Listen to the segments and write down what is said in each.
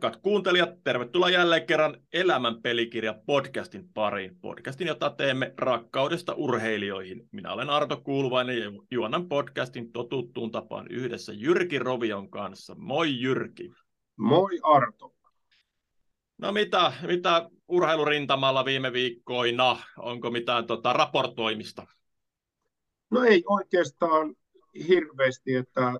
Rakkaat kuuntelijat, tervetuloa jälleen kerran Elämän pelikirja podcastin pariin. Podcastin, jota teemme rakkaudesta urheilijoihin. Minä olen Arto Kuuluvainen ja juonan podcastin totuttuun tapaan yhdessä Jyrki Rovion kanssa. Moi Jyrki. Moi Arto. No mitä, mitä urheilurintamalla viime viikkoina? Onko mitään tota, raportoimista? No ei oikeastaan hirveästi, että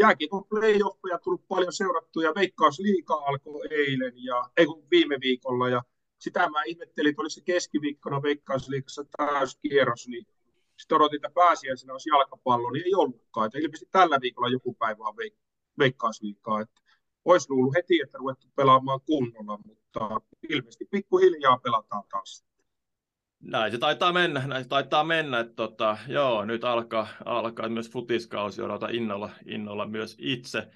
jääkiekon playoffeja tullut paljon seurattuja. Veikkausliiga alkoi eilen ja ei kun viime viikolla ja sitä mä ihmettelin, että oliko se keskiviikkona Veikkausliigassa täyskierros, niin sitten odotin, että pääsiäisenä olisi jalkapallo, niin ei ollutkaan. Että ilmeisesti tällä viikolla joku päivä on veik- Veikkausliigaa. Että olisi luullut heti, että ruvettu pelaamaan kunnolla, mutta ilmeisesti pikkuhiljaa pelataan taas. Näin se taitaa mennä, näin se taitaa mennä. Että tota, joo, nyt alkaa, alkaa myös futiskausi, odota innolla, innolla myös itse.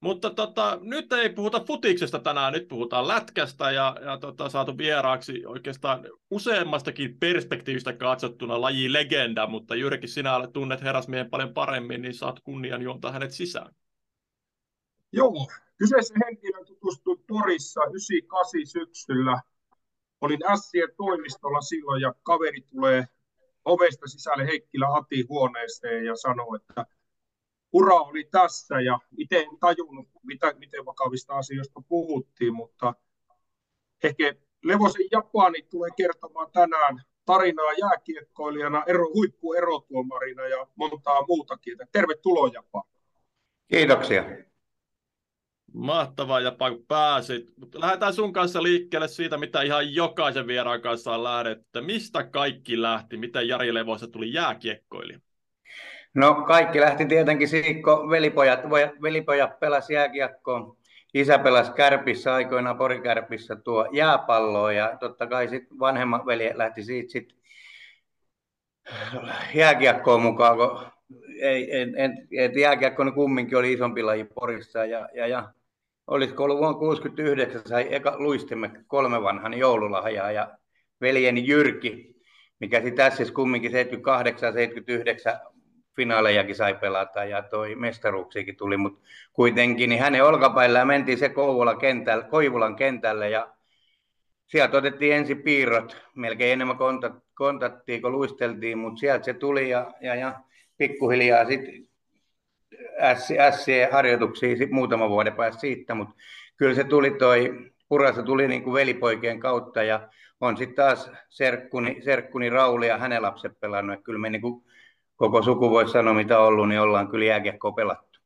Mutta tota, nyt ei puhuta futiksesta tänään, nyt puhutaan lätkästä ja, ja tota, saatu vieraaksi oikeastaan useammastakin perspektiivistä katsottuna laji legenda, mutta Jyrki, sinä olet tunnet herrasmiehen paljon paremmin, niin saat kunnian juontaa hänet sisään. Joo, kyseisen henkilön tutustui Porissa 98 syksyllä olin Sien toimistolla silloin ja kaveri tulee ovesta sisälle Heikkilä Ati huoneeseen ja sanoo, että ura oli tässä ja itse en tajunnut, mitä, miten vakavista asioista puhuttiin, mutta ehkä Levosen Japani tulee kertomaan tänään tarinaa jääkiekkoilijana, ero, huippuerotuomarina ja montaa muutakin. Tervetuloa Japani. Kiitoksia. Mahtavaa, ja pääsit. Lähdetään sun kanssa liikkeelle siitä, mitä ihan jokaisen vieraan kanssa on lähdetty. Mistä kaikki lähti? Miten Jari Levossa tuli jääkiekkoilija? No kaikki lähti tietenkin siitä, kun velipojat, velipojat pelasi jääkiekkoon. Isä pelasi Kärpissä aikoinaan Porikärpissä tuo jääpalloa ja totta kai sitten vanhemmat veli lähti siitä sit jääkiekkoon mukaan, kun ei, en, en, et jääkiekko kumminkin oli isompi laji Porissa ja, ja, ja olisiko ollut vuonna 69, sai eka luistimme kolme vanhan joululahjaa ja veljeni Jyrki, mikä tässä siis kumminkin 78-79 finaalejakin sai pelata ja toi mestaruuksiakin tuli, mutta kuitenkin niin hänen olkapäillään mentiin se Kouvolan kentälle, Koivulan kentälle ja sieltä otettiin ensin piirrot, melkein enemmän kontattiin, kun luisteltiin, mutta sieltä se tuli ja, ja, ja pikkuhiljaa sitten SC-harjoituksia muutama vuoden päästä siitä, mutta kyllä se tuli toi, Purassa tuli niin kuin velipoikien kautta ja on sitten taas serkkuni, serkkuni Rauli ja hänen lapset pelannut. Kyllä me niin kuin koko suku voisi sanoa mitä on ollut, niin ollaan kyllä jääkiekkoa pelattu.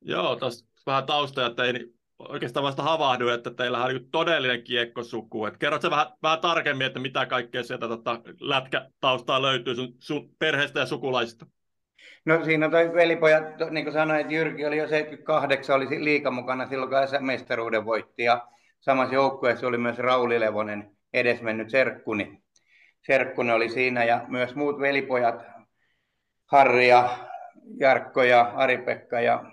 Joo, tuossa vähän tausta, että ei oikeastaan vasta havahdu, että teillä on niin todellinen kiekkosuku. Et kerrotko vähän, vähän tarkemmin, että mitä kaikkea sieltä tota, lätkätaustaa löytyy sun, sun perheestä ja sukulaisista? No siinä toi velipojat, niin kuin sanoin, että Jyrki oli jo 78, oli liika mukana silloin, kun SM-mestaruuden voitti. Ja samassa joukkueessa oli myös Rauli Levonen, edesmennyt Serkkuni. Serkkuni oli siinä ja myös muut velipojat, Harri ja Jarkko ja Ari-Pekka ja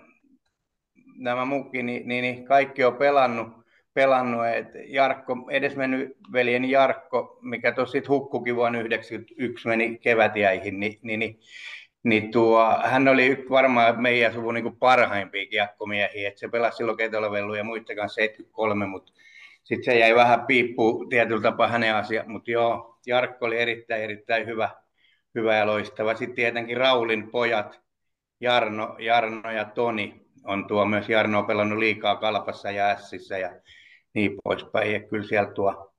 nämä muutkin, niin, niin, niin kaikki on pelannut, pelannut että Jarkko, edesmennyt veljeni Jarkko, mikä tuossa sitten hukkukin vuonna 1991 meni kevätjäihin, niin, niin, niin niin tuo, hän oli varmaan meidän suvun niin parhaimpia kiekkomiehiä, että se pelasi silloin Ketolavellu ja muiden kanssa 73, mutta sitten se jäi vähän piippu tietyllä tapaa hänen asia, mutta joo, Jarkko oli erittäin, erittäin hyvä, hyvä ja loistava. Sitten tietenkin Raulin pojat, Jarno, Jarno ja Toni, on tuo myös Jarno on pelannut liikaa Kalpassa ja Ässissä ja niin poispäin. Ja kyllä siellä tuo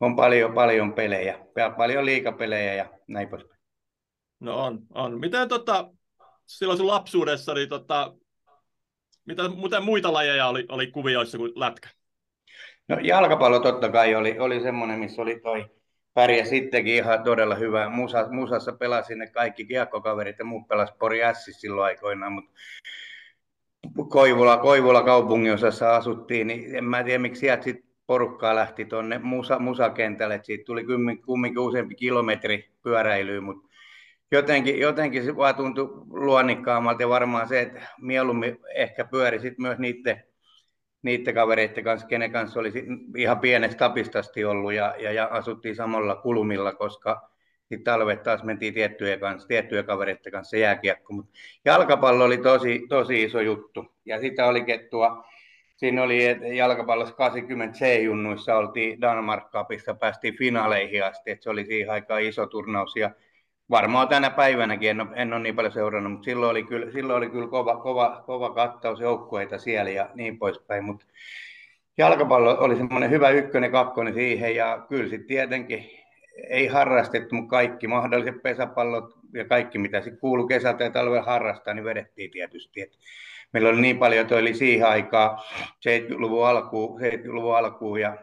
on paljon, paljon pelejä, paljon liikapelejä ja näin poispäin. No on, on. Miten tota, silloin sun lapsuudessa, niin tota, mitä mitä muita lajeja oli, oli kuvioissa kuin lätkä? No jalkapallo totta kai oli, oli semmoinen, missä oli toi pärjä sittenkin ihan todella hyvä. Musa, musassa pelasin ne kaikki kiekkokaverit ja muut pelas Pori Ässis silloin aikoinaan, mutta Koivula, Koivula kaupunginosassa asuttiin, niin en mä tiedä miksi sieltä sit porukkaa lähti tuonne musa, musakentälle, siitä tuli kumminkin useampi kilometri pyöräilyä, mutta jotenkin, jotenkin se vaan tuntui luonnikkaammalta ja varmaan se, että mieluummin ehkä pyöri sit myös niiden, niiden kavereiden kanssa, kenen kanssa oli ihan pienestä tapistasti ollut ja, ja, ja asuttiin samalla kulmilla, koska sitten talvet taas mentiin tiettyjä, kanssa, tiettyjä kavereiden kanssa jääkiekko. Mutta jalkapallo oli tosi, tosi iso juttu ja sitä oli kettua Siinä oli, jalkapallossa 80 C-junnuissa oltiin Danmark Cupissa, päästiin finaaleihin asti, että se oli siihen aikaan iso turnaus. Ja varmaan tänä päivänäkin, en ole, en ole niin paljon seurannut, mutta silloin oli kyllä, silloin oli kyllä kova, kova, kova kattaus joukkueita siellä ja niin poispäin. Mutta jalkapallo oli semmoinen hyvä ykkönen, kakkonen siihen ja kyllä sitten tietenkin ei harrastettu, mutta kaikki mahdolliset pesäpallot ja kaikki mitä sitten kuului kesältä ja talvella harrastaa, niin vedettiin tietysti. Et meillä oli niin paljon, että oli siihen aikaan 70-luvun alkuun, 70-luvun alkuun ja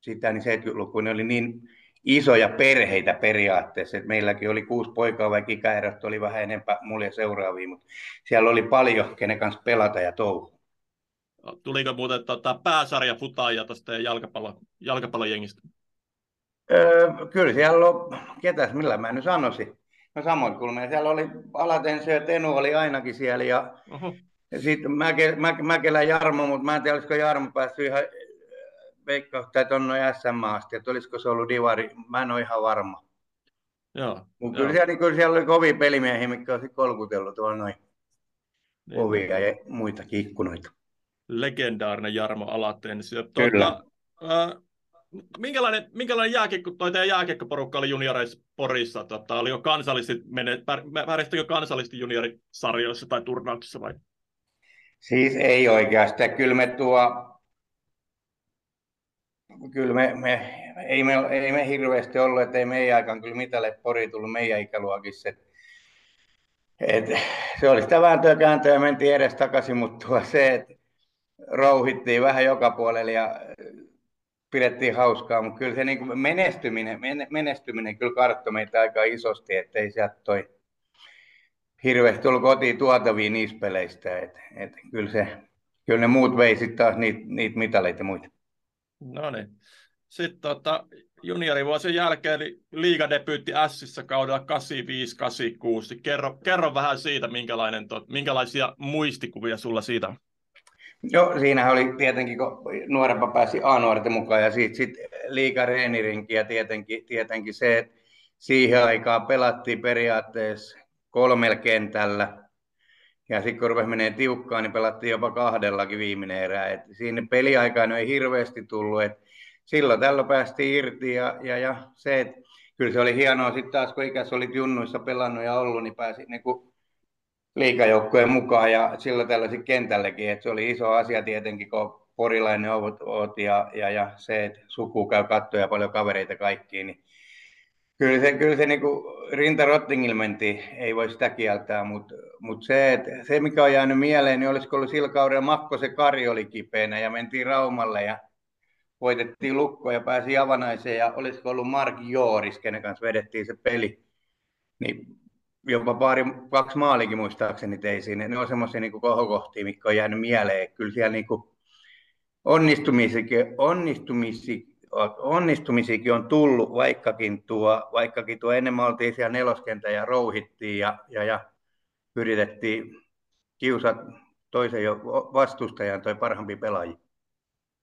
sitä, niin 70-lukuun ne oli niin isoja perheitä periaatteessa. että meilläkin oli kuusi poikaa, vaikka ikäerot oli vähän enempää mulle seuraavia, mutta siellä oli paljon, kenen kanssa pelata ja touhu. Tuliko muuten tota, pääsarja futaajia tuosta jalkapallo, jalkapallojengistä? Öö, kyllä siellä on, ketäs millä mä nyt sanoisin. No samoin kulmia. Siellä oli Alatensio ja Tenu oli ainakin siellä ja Oho. sitten Mäke, Mä, Mäkelä Jarmo, mutta mä en tiedä, olisiko Jarmo päässyt ihan veikkauttaa, että on noin SM asti, että olisiko se ollut divari, mä en ole ihan varma. Joo, Mutta kyllä, siellä, niin kyllä siellä oli kovia pelimiehiä, mitkä olisi kolkutellut tuolla noin niin. ovia ja muita ikkunoita. Legendaarinen Jarmo Alatensio. Tuota, äh, minkälainen, minkälainen jääkiekko, toi teidän jääkiekkoporukka oli junioreissa Porissa? Tota, oli jo kansallisesti, pärjästikö kansallisesti juniorisarjoissa tai turnauksissa vai? Siis ei oikeastaan. Kyllä me tuo kyllä me, me, ei, me, ei me hirveästi ollut, että ei meidän aikaan kyllä mitalle pori tullut meidän ikäluokissa. Et, et, se oli sitä vääntöä kääntöä ja mentiin edes takaisin, mutta se, että rouhittiin vähän joka puolella ja pidettiin hauskaa, mutta kyllä se niin kuin menestyminen, menestyminen kyllä karttoi meitä aika isosti, ettei sieltä toi hirveästi tullut kotiin tuotavia niistä peleistä. Et, et kyllä, se, kyllä ne muut vei sitten taas niitä, niitä mitaleita ja muita. No niin. Sitten tota, juniorivuosien jälkeen liigadebyytti Sissä kaudella 85-86. Kerro, kerro vähän siitä, minkälainen, tot, minkälaisia muistikuvia sulla siitä? Joo, siinä oli tietenkin, kun nuorempa pääsi A-nuorten mukaan ja siitä sitten liiga ja tietenkin, tietenkin se, että siihen aikaan pelattiin periaatteessa kolmella kentällä ja sitten kun rupesi menee tiukkaan, niin pelattiin jopa kahdellakin viimeinen erä. Et siinä peliaikaan ei hirveästi tullut. Et silloin tällä päästiin irti ja, ja, ja se, että kyllä se oli hienoa sitten taas, kun ikässä olit junnuissa pelannut ja ollut, niin pääsi niin liikajoukkojen mukaan ja silloin tällaisin kentällekin. Et se oli iso asia tietenkin, kun porilainen oot, oot ja, ja, ja, se, että suku käy kattoja paljon kavereita kaikkiin, niin Kyllä se, kyllä se niin rinta Rottingilla mentiin, ei voi sitä kieltää, mutta, mutta se, että, se, mikä on jäänyt mieleen, niin olisiko ollut sillä kaudella Makko se Kari oli kipeänä ja mentiin Raumalle ja voitettiin lukko ja pääsi Javanaiseen ja olisiko ollut Mark Jooris, kenen kanssa vedettiin se peli. Niin jopa pari, kaksi maalikin muistaakseni tein siinä. Ne on semmoisia niin kohokohtia, mitkä on jäänyt mieleen. Kyllä siellä niin onnistumisikin, onnistumisikin onnistumisikin on tullut, vaikkakin tuo, vaikkakin tuo ennen me oltiin siellä neloskentä ja rouhittiin ja, ja, ja yritettiin kiusat toisen jo vastustajan toi parhaampi pelaaji.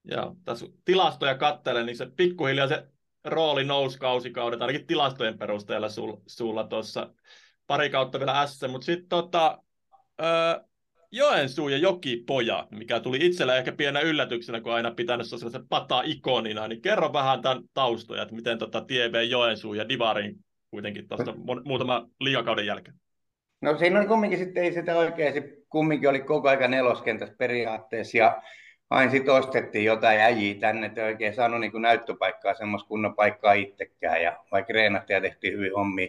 Joo, tässä tilastoja katselen, niin se pikkuhiljaa se rooli nousi kausikaudet, ainakin tilastojen perusteella sul, sulla tuossa pari kautta vielä S, mutta sitten tota, Joensuu ja Jokipoja, mikä tuli itselle ehkä pienä yllätyksenä, kun aina pitänyt sellaisen pata-ikonina, niin kerro vähän tämän taustoja, että miten tota TV Joensuu ja Divarin kuitenkin tuosta muutama liikakauden jälkeen. No siinä on kumminkin sitten, ei sitä oikein, kumminkin oli koko ajan neloskentässä periaatteessa ja aina sitten ostettiin jotain äijiä tänne, että oikein saanut niin näyttöpaikkaa, semmoista kunnon paikkaa itsekään ja vaikka reenattiin ja tehtiin hyvin hommia,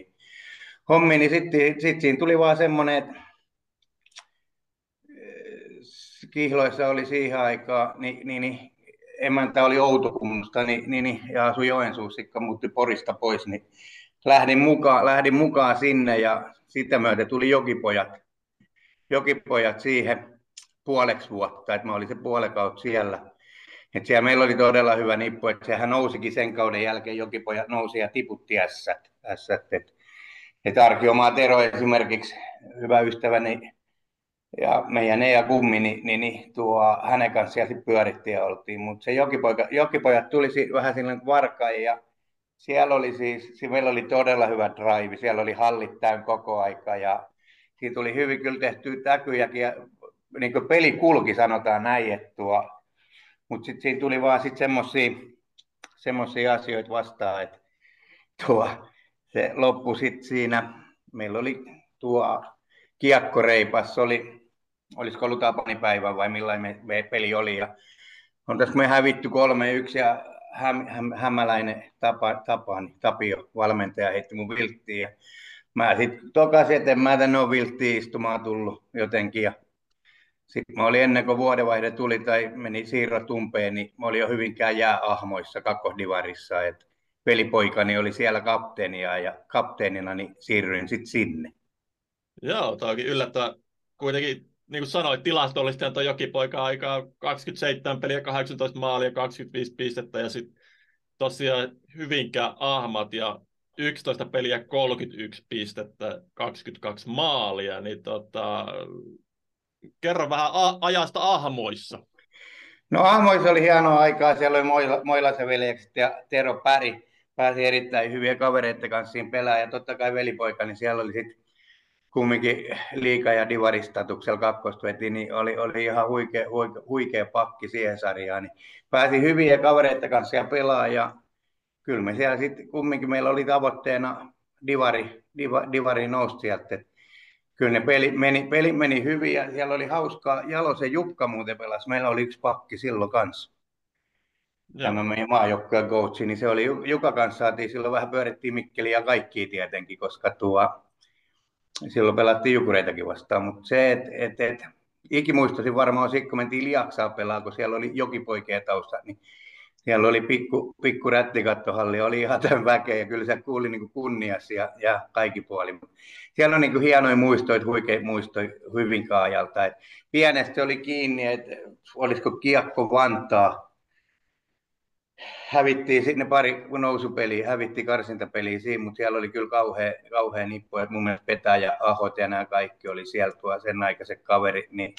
hommia niin sitten sit siinä tuli vaan semmoinen, että Kihloissa oli siihen aikaan, niin, niin, niin emäntä oli Outokummusta niin, niin, niin, ja asui Joensuussa, muutti Porista pois, niin lähdin mukaan, lähdin mukaan sinne ja sitä myöten tuli jokipojat, jokipojat siihen puoleksi vuotta, että mä olin se puolekaut siellä. Et siellä meillä oli todella hyvä nippu, että sehän nousikin sen kauden jälkeen, jokipojat nousi ja tiputti ässät. ässät et, et Arki Omaa Tero esimerkiksi, hyvä ystäväni, ja meidän Eija Kummi, niin, niin, niin tuo, hänen kanssaan sitten pyörittiin ja oltiin. Mutta se jokipoika, jokipojat tuli vähän sinne varkain ja siellä oli siis, meillä oli todella hyvä drive, siellä oli hallit täyn koko aika ja siinä tuli hyvin kyllä tehty täkyjäkin ja niin kuin peli kulki sanotaan näin, että Mutta sitten siinä tuli vaan sitten semmoisia semmoisia asioita vastaan, että tuo, se loppui sitten siinä, meillä oli tuo kiekkoreipas, oli, olisiko ollut tapanipäivä vai millainen me, peli oli, ja on tässä me hävitty 3-1 ja häm, häm, hämäläinen tapa, Tapani, Tapio, valmentaja, heitti mun vilttiin. Ja mä sitten tokasin, että en mä tänne ole vilttiin istumaan tullut jotenkin. Ja sitten mä olin ennen kuin vuodenvaihde tuli tai meni siirrot umpeen, niin mä olin jo hyvinkään jääahmoissa kakkosdivarissa. että pelipoikani oli siellä kapteenia ja kapteenina niin siirryin sitten sinne. Joo, tämä onkin yllättävän. Kuitenkin, niin kuin sanoit, tilastollisesti on jokipoika aikaa 27 peliä, 18 maalia, 25 pistettä ja sitten tosiaan hyvinkään ahmat ja 11 peliä, 31 pistettä, 22 maalia, niin tota, kerro vähän a- ajasta ahmoissa. No ahmoissa oli hienoa aikaa, siellä oli Moila, Moilasen veljekset ja Tero Päri pääsi erittäin hyviä kavereiden kanssa siinä pelaa ja totta kai velipoika, niin siellä oli sitten kumminkin liika- ja divaristatuksella kakkosta veti, niin oli, oli ihan huikea, huikea, huikea pakki siihen sarjaan. Niin pääsi hyviä kavereiden kanssa ja pelaa ja kyllä me siellä sitten kumminkin meillä oli tavoitteena divari, diva, divari nousi sieltä. Kyllä ne peli meni, peli meni hyvin ja siellä oli hauskaa. Jalosen Jukka muuten pelasi. Meillä oli yksi pakki silloin kanssa. Tämä meidän maajoukkojen coachi, niin se oli Juka kanssa saatiin silloin vähän pyörittiin Mikkeliä ja kaikki tietenkin, koska tuo, silloin pelattiin Jukureitakin vastaan, mutta se, että et, et, ikimuistoisin varmaan kun mentiin Liaksaa pelaa, kun siellä oli jokipoikea tausta, niin siellä oli pikku, pikku rättikattohalli, oli ihan tämän väkeä ja kyllä se kuuli niin kunniassa ja, ja kaikki puoli. Siellä on niin hienoja muistoja, huikeita muistoja hyvin ajalta. Et pienestä oli kiinni, että olisiko kiekko Vantaa, hävittiin sinne pari nousupeliä, hävitti karsintapeliä siinä, mutta siellä oli kyllä kauhea, kauhea nippu, että mun mielestä Petä ja Ahot ja nämä kaikki oli siellä tuo sen aikaiset kaverit, niin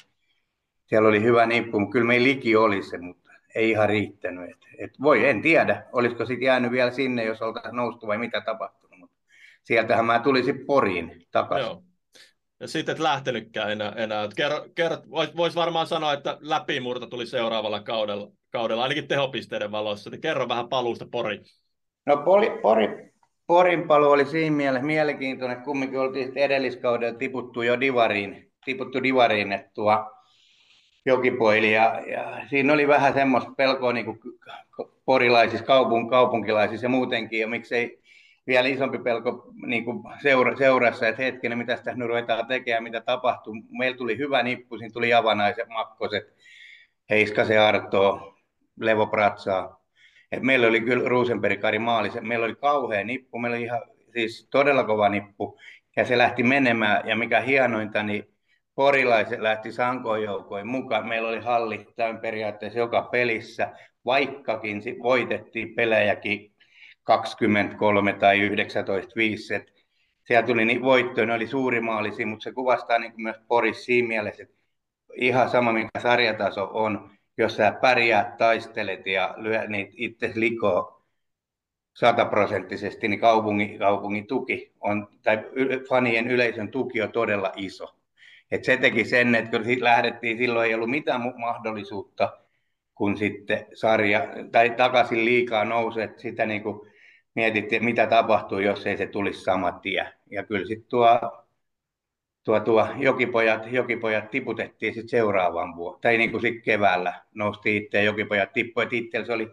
siellä oli hyvä nippu, mutta kyllä meillä liki oli se, mutta ei ihan riittänyt. Et, et voi, en tiedä, olisiko sitten jäänyt vielä sinne, jos oltaisiin noustu vai mitä tapahtunut, mutta sieltähän mä tulisin Poriin takaisin. Joo. Ja sitten et lähtenytkään enää. enää. Voisi vois varmaan sanoa, että läpimurto tuli seuraavalla kaudella, kaudella ainakin tehopisteiden valossa. Niin kerro vähän paluusta. No Pori, Pori, Porin paluu oli siinä mielessä mielenkiintoinen. Kumminkin oltiin edelliskaudella tiputtu jo divariin, tiputtu divariin, että tuo jokipoili. Ja, ja, siinä oli vähän semmoista pelkoa niin porilaisissa, kaupun, kaupunkilaisissa ja muutenkin. Ja miksei vielä isompi pelko niin seura, seurassa, että hetkinen, mitä tässä nyt ruvetaan tekemään, mitä tapahtuu. Meillä tuli hyvä nippu, siinä tuli Javanaiset, Makkoset, Heiskasen Arto, Levo Pratsaa. Et meillä oli kyllä Rosenberg maali, meillä oli kauhea nippu, meillä oli ihan siis todella kova nippu, ja se lähti menemään, ja mikä hienointa, niin porilaiset lähti sankoin joukoin mukaan. Meillä oli halli tämän periaatteessa joka pelissä, vaikkakin voitettiin pelejäkin 23 tai 19 5. Et siellä tuli niin voittoja, ne oli suurimaalisia, mutta se kuvastaa niin myös Poris siinä mielessä, että ihan sama mikä sarjataso on, jos sä pärjäät, taistelet ja lyö niitä itse likoa sataprosenttisesti, niin kaupungin, kaupungin tuki on, tai fanien yleisön tuki on todella iso. Et se teki sen, että kun lähdettiin, silloin ei ollut mitään mahdollisuutta, kun sitten sarja, tai takaisin liikaa nousee, että sitä niin kuin mietittiin, mitä tapahtuu, jos ei se tulisi sama tie. Ja kyllä sitten tuo, tuo, tuo jokipojat, jokipojat tiputettiin sitten seuraavan vuoden, tai niin kuin sitten keväällä nousti itse jokipojat tippuivat itsellä. Se oli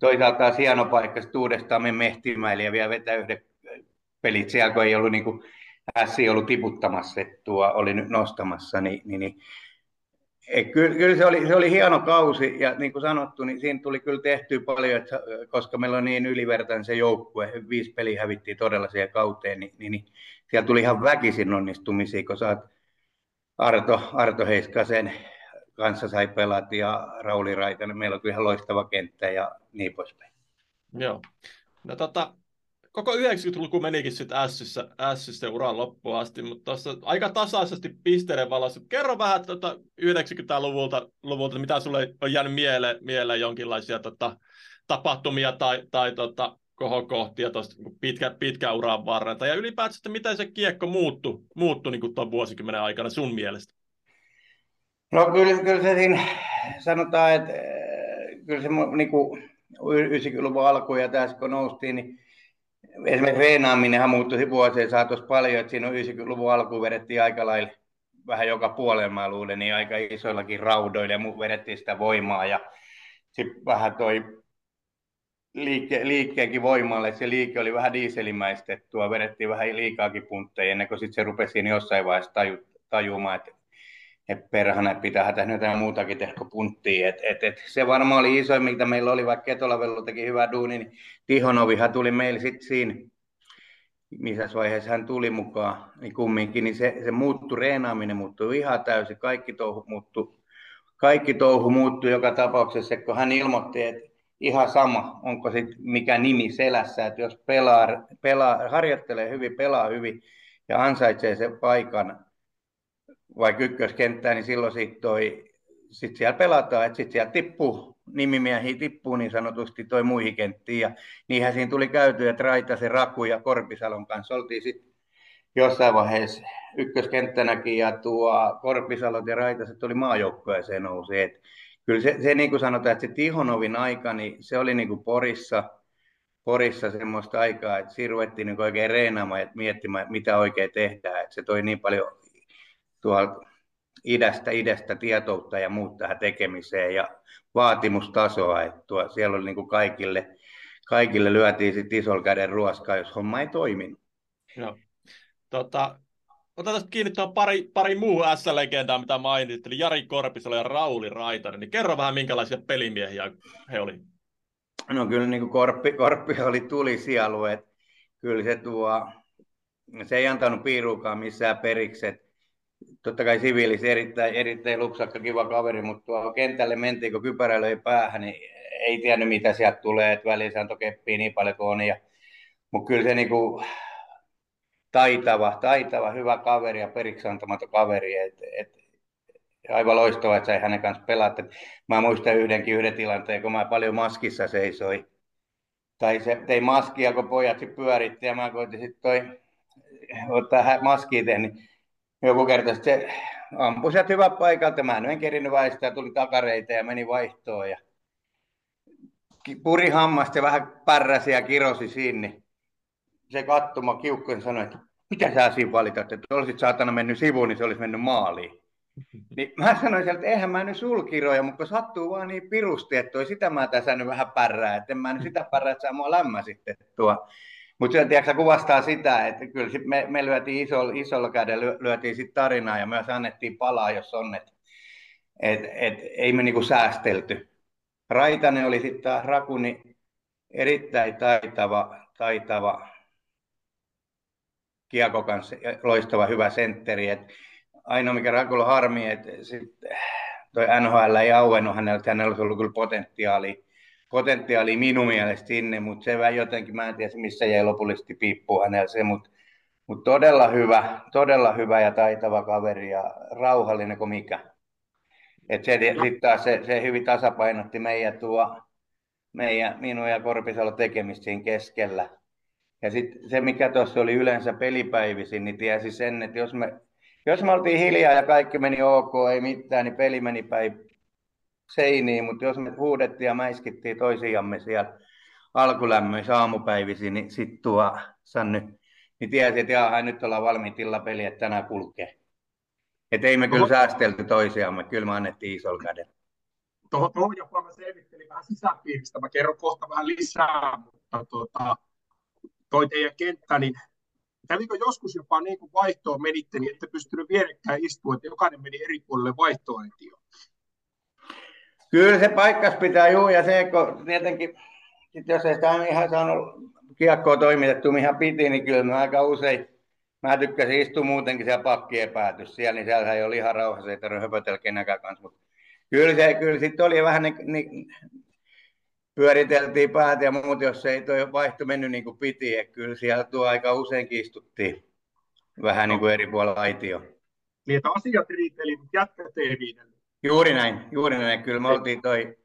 toisaalta hieno paikka, sitten uudestaan me mehtimäili ja vielä vetää yhden pelit siellä, kun ei ollut niin kuin Hässi ollut tiputtamassa, että tuo oli nyt nostamassa, niin, niin, niin kyllä, kyllä se, oli, se oli hieno kausi ja niin kuin sanottu, niin siinä tuli kyllä tehtyä paljon, että, koska meillä on niin ylivertainen se joukkue, viisi peliä hävittiin todella siihen kauteen, niin, niin, niin siellä tuli ihan väkisin onnistumisia, kun saat Arto, Arto Heiskasen kanssa sai pelata ja Rauli Raitanen, meillä on kyllä ihan loistava kenttä ja niin poispäin. Joo. No tota, koko 90-luku menikin sitten Ässissä, Ässissä uran loppuun asti, mutta tuossa aika tasaisesti pisteiden valossa. Kerro vähän tuota 90-luvulta, luvulta, mitä sulle on jäänyt mieleen, mieleen jonkinlaisia tota, tapahtumia tai, tai tota, kohokohtia tuosta niin pitkä, pitkä uran varrelta. Ja ylipäätään, että miten se kiekko muuttui, muuttui niin tuon vuosikymmenen aikana sun mielestä? No kyllä, kyllä se siinä sanotaan, että kyllä se niin kuin 90-luvun alku ja tässä kun noustiin, niin esimerkiksi reenaaminenhan muuttui vuosien saatossa paljon, että siinä 90-luvun alkuun vedettiin aika lailla vähän joka puolella mä luulen, niin aika isoillakin raudoilla ja vedettiin sitä voimaa ja sitten vähän toi liike, liikkeenkin voimalle, se liike oli vähän dieselimäistettua, vedettiin vähän liikaakin puntteja ennen kuin sitten se rupesi jossain vaiheessa taju, tajumaan, että et perhana, pitää tehdä jotain muutakin kuin punttia. Et, et, et, se varmaan oli iso, mitä meillä oli, vaikka Ketolavellu teki hyvää duuni, niin Tihonovihan tuli meille sitten siinä, missä vaiheessa hän tuli mukaan, niin kumminkin, niin se, se muuttui, reenaaminen muuttui ihan täysin, kaikki touhu muuttui, kaikki touhu muuttui joka tapauksessa, kun hän ilmoitti, että ihan sama, onko sit mikä nimi selässä, että jos pelaa, pelaa, harjoittelee hyvin, pelaa hyvin ja ansaitsee sen paikan, vaikka ykköskenttää, niin silloin sit toi, sit siellä pelataan, että sitten siellä tippuu, nimimiehiä tippuu niin sanotusti toi muihin kenttiin. Ja niinhän siinä tuli käyty, että Raitasen, Raku ja Korpisalon kanssa oltiin sitten jossain vaiheessa ykköskenttänäkin ja tuo Korpisalot ja Raitaset tuli maajoukkueeseen nousi. Et kyllä se, se, niin kuin sanotaan, että se Tihonovin aika, niin se oli niin kuin Porissa, Porissa semmoista aikaa, että siinä ruvettiin niin oikein reenaamaan ja miettimään, mitä oikein tehdään. Että se toi niin paljon tuolta idästä, idästä tietoutta ja muut tähän tekemiseen ja vaatimustasoa, että tuo, siellä oli niin kuin kaikille, kaikille lyötiin sitten isolla käden ruoskaa, jos homma ei toiminut. Joo. Tota, otetaan kiinni tuohon pari, pari muu S-legendaa, mitä mainitsit, eli Jari Korpisalo ja Rauli Raitanen. Niin kerro vähän, minkälaisia pelimiehiä he olivat. No kyllä niin kuin Korppi, Korppi oli tulisielu, että kyllä se tuo, se ei antanut piiruukaan missään periksi, että totta kai siviilis erittäin, erittäin lupsakka, kiva kaveri, mutta tuolla kentälle mentiin, kun kypärä löi päähän, niin ei tiennyt mitä sieltä tulee, että väliin se antoi keppiä niin paljon kuin on. Ja, mutta kyllä se niin kuin, taitava, taitava, hyvä kaveri ja periksi antamaton kaveri, et, et, aivan loistavaa, että sai hänen kanssa pelata. Mä muistan yhdenkin yhden tilanteen, kun mä paljon maskissa seisoi. Tai se tei maskia, kun pojat pyöritti ja mä koitin sitten toi ottaa maskiin niin joku kerta se ampui sieltä hyvä paikalta. Mä en kerinyt väistää, tuli takareita ja meni vaihtoon. Ja puri hammasta ja vähän pärräsi ja kirosi sinne. Se kattuma kiukkuun sanoi, että mitä sä siinä valitat, että olisit saatana mennyt sivuun, niin se olisi mennyt maaliin. Niin mä sanoin että eihän mä nyt sulkiroja, mutta sattuu vaan niin pirusti, että toi sitä mä tässä nyt vähän pärrää, että en mä nyt sitä pärrää, että saa mua lämmä sitten tuo. Mutta se kuvastaa sitä, että kyllä sit me, me lyötiin isolla, isolla kädellä, lyötiin sitten tarinaa ja myös annettiin palaa, jos on, että et, et, ei me niinku säästelty. Raitanen oli sitten taas Rakuni erittäin taitava, taitava Kiako kanssa loistava hyvä sentteri. Et ainoa mikä Rakulla harmi, että toi NHL ei auennut hänellä, että hänellä olisi ollut kyllä potentiaali, potentiaali minun mielestä sinne, mutta se vähän jotenkin, mä en tiedä missä jäi lopullisesti piippuu hänellä se, mutta mut todella hyvä, todella hyvä ja taitava kaveri ja rauhallinen kuin mikä. Et se, sit taas se, se, hyvin tasapainotti meidän tuo, meidän, minun ja Korpisalo tekemistä siinä keskellä. Ja sitten se, mikä tuossa oli yleensä pelipäivisin, niin tiesi sen, että jos me, jos me oltiin hiljaa ja kaikki meni ok, ei mitään, niin peli meni päin seiniin, mutta jos me huudettiin ja mäiskittiin toisiamme siellä alkulämmöissä aamupäivisin, niin sitten tuo Sanny, niin tiesi, että jaha, nyt ollaan valmiit illapeli, että tänään kulkee. Että ei me kyllä säästelty toisiamme, kyllä me annettiin isolla kädellä. Tuohon, jopa mä selvittelin vähän sisäpiiristä, mä kerron kohta vähän lisää, mutta tuota, toi teidän kenttä, niin kävikö joskus jopa niin kuin vaihtoon menitte, niin ette pystynyt vierekkäin istua, että jokainen meni eri puolelle vaihtoehtoon? Kyllä se paikkas pitää, juu, ja se, kun tietenkin, sit jos ei sitä ihan saanut kiekkoa toimitettu, ihan piti, niin kyllä mä aika usein, mä tykkäsin istua muutenkin siellä pakkien päätys siellä, niin siellä ei ole ihan rauhassa, ei tarvitse höpötellä kenenkään kanssa, mutta kyllä se, kyllä sitten oli vähän niin, niin pyöriteltiin päät ja muut, jos ei tuo vaihto mennyt niin kuin piti. Että kyllä siellä tuo aika usein istuttiin vähän niin kuin eri puolilla aitio. Niin, että asiat riiteli, mutta jätkät ei. Juuri näin, juuri näin. Kyllä me oltiin toi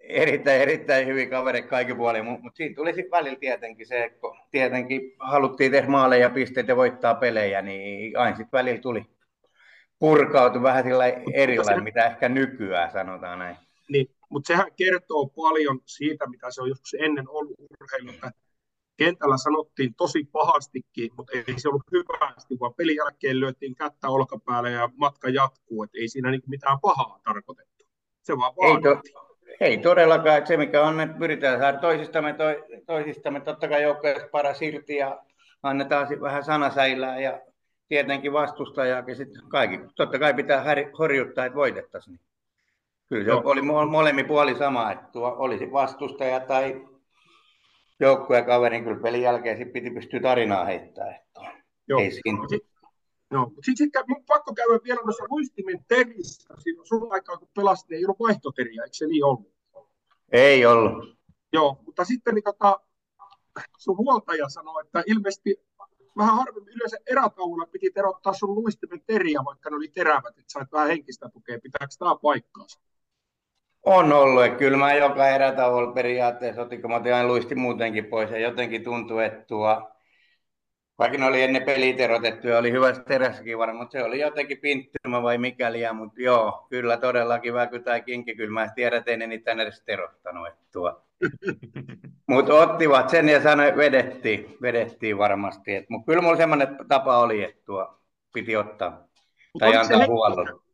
erittäin, erittäin hyvin kaveri kaikki puolin, mutta siinä tuli sitten välillä tietenkin se, kun tietenkin haluttiin tehdä maaleja ja pisteitä ja voittaa pelejä, niin aina sitten välillä tuli purkautu vähän sillä erilainen, mitä ehkä nykyään sanotaan näin. Niin, mutta sehän kertoo paljon siitä, mitä se on joskus ennen ollut urheilu, että kentällä sanottiin tosi pahastikin, mutta ei se ollut hyvästi, vaan pelin jälkeen lyötiin kättä olkapäälle ja matka jatkuu, että ei siinä niinku mitään pahaa tarkoitettu. Se vaan ei, to, ei todellakaan, että se mikä on, että pyritään saada toisistamme, to, toisistamme totta kai joukkoja paras irti ja annetaan vähän sanasäilää ja tietenkin vastustajaakin sitten kaikki. Totta kai pitää horjuttaa, että voitettaisiin. Kyllä se no. oli molemmin puoli sama, että tuo olisi vastustaja tai joukkuekaverin kyllä pelin jälkeen sit piti pystyä tarinaa heittämään. Että Joo. Ei siinä. No, mutta sitten sit, pakko käydä vielä noissa luistimen terissä. Siinä sun aikaa, kun pelasit, ei ollut vaihtoteriä, eikö se niin ollut? Ei ollut. Joo, mutta sitten niin, tota, sun huoltaja sanoi, että ilmeisesti vähän harvemmin yleensä erätauolla piti terottaa sun luistimen teriä, vaikka ne oli terävät, että sait vähän henkistä tukea. Pitääkö tämä paikkaansa? On ollut, että kyllä mä joka erätauolla periaatteessa otin, kun mä otin aina luisti muutenkin pois ja jotenkin tuntui, että tuo, vaikka ne oli ennen pelit erotettu ja oli hyvässä terässäkin varmaan, mutta se oli jotenkin pinttymä vai mikäli, ja, mutta joo, kyllä todellakin väky tai kinki, kyllä mä tiedän, että ei niitä edes erottanut, että tuo. mutta ottivat sen ja sanoi, vedettiin, vedettiin varmasti, mutta kyllä mulla semmoinen tapa oli, että tuo piti ottaa tai antaa huollon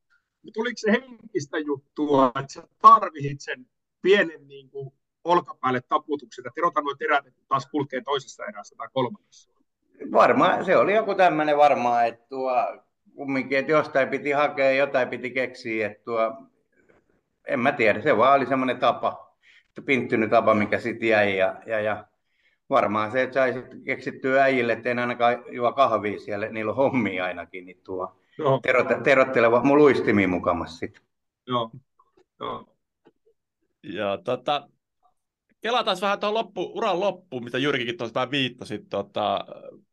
tuliko se henkistä juttua, että sä tarvitsit sen pienen niin kuin, olkapäälle taputuksen, että erotan nuo terät, että taas kulkee toisessa erässä tai kolmannessa? Varmaan, se oli joku tämmöinen varmaan, että tuo, kumminkin, että jostain piti hakea, jotain piti keksiä, että tuo, en mä tiedä, se vaan oli semmoinen tapa, pinttynyt tapa, mikä sitten jäi ja, ja, ja varmaan se, että sai keksittyä äijille, että en ainakaan juo kahvia siellä, niillä on hommia ainakin, niin tuo, Joo. terotteleva mun luistimiin mukamassa sitten. Joo. Joo. Ja tota, kelataan vähän tuohon loppu, uran loppuun, mitä Jyrkikin tuossa vähän viittasi. Tota,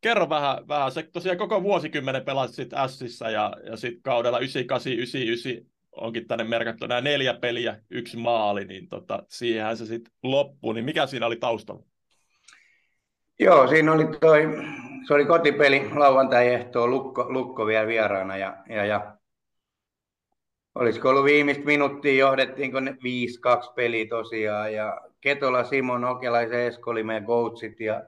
kerro vähän, vähän, se tosiaan koko vuosikymmenen pelasit Sissä ja, ja sitten kaudella 98, 99 onkin tänne merkattu nämä neljä peliä, yksi maali, niin tota, siihenhän se sitten loppui. Niin mikä siinä oli taustalla? Joo, siinä oli toi, se oli kotipeli lauantai-ehtoo, Lukko, Lukko vielä vieraana ja, ja, ja olisiko ollut viimeistä minuuttia, johdettiinko ne 5-2 peliä tosiaan ja Ketola, Simon, Okelaisen Esko oli meidän coachit ja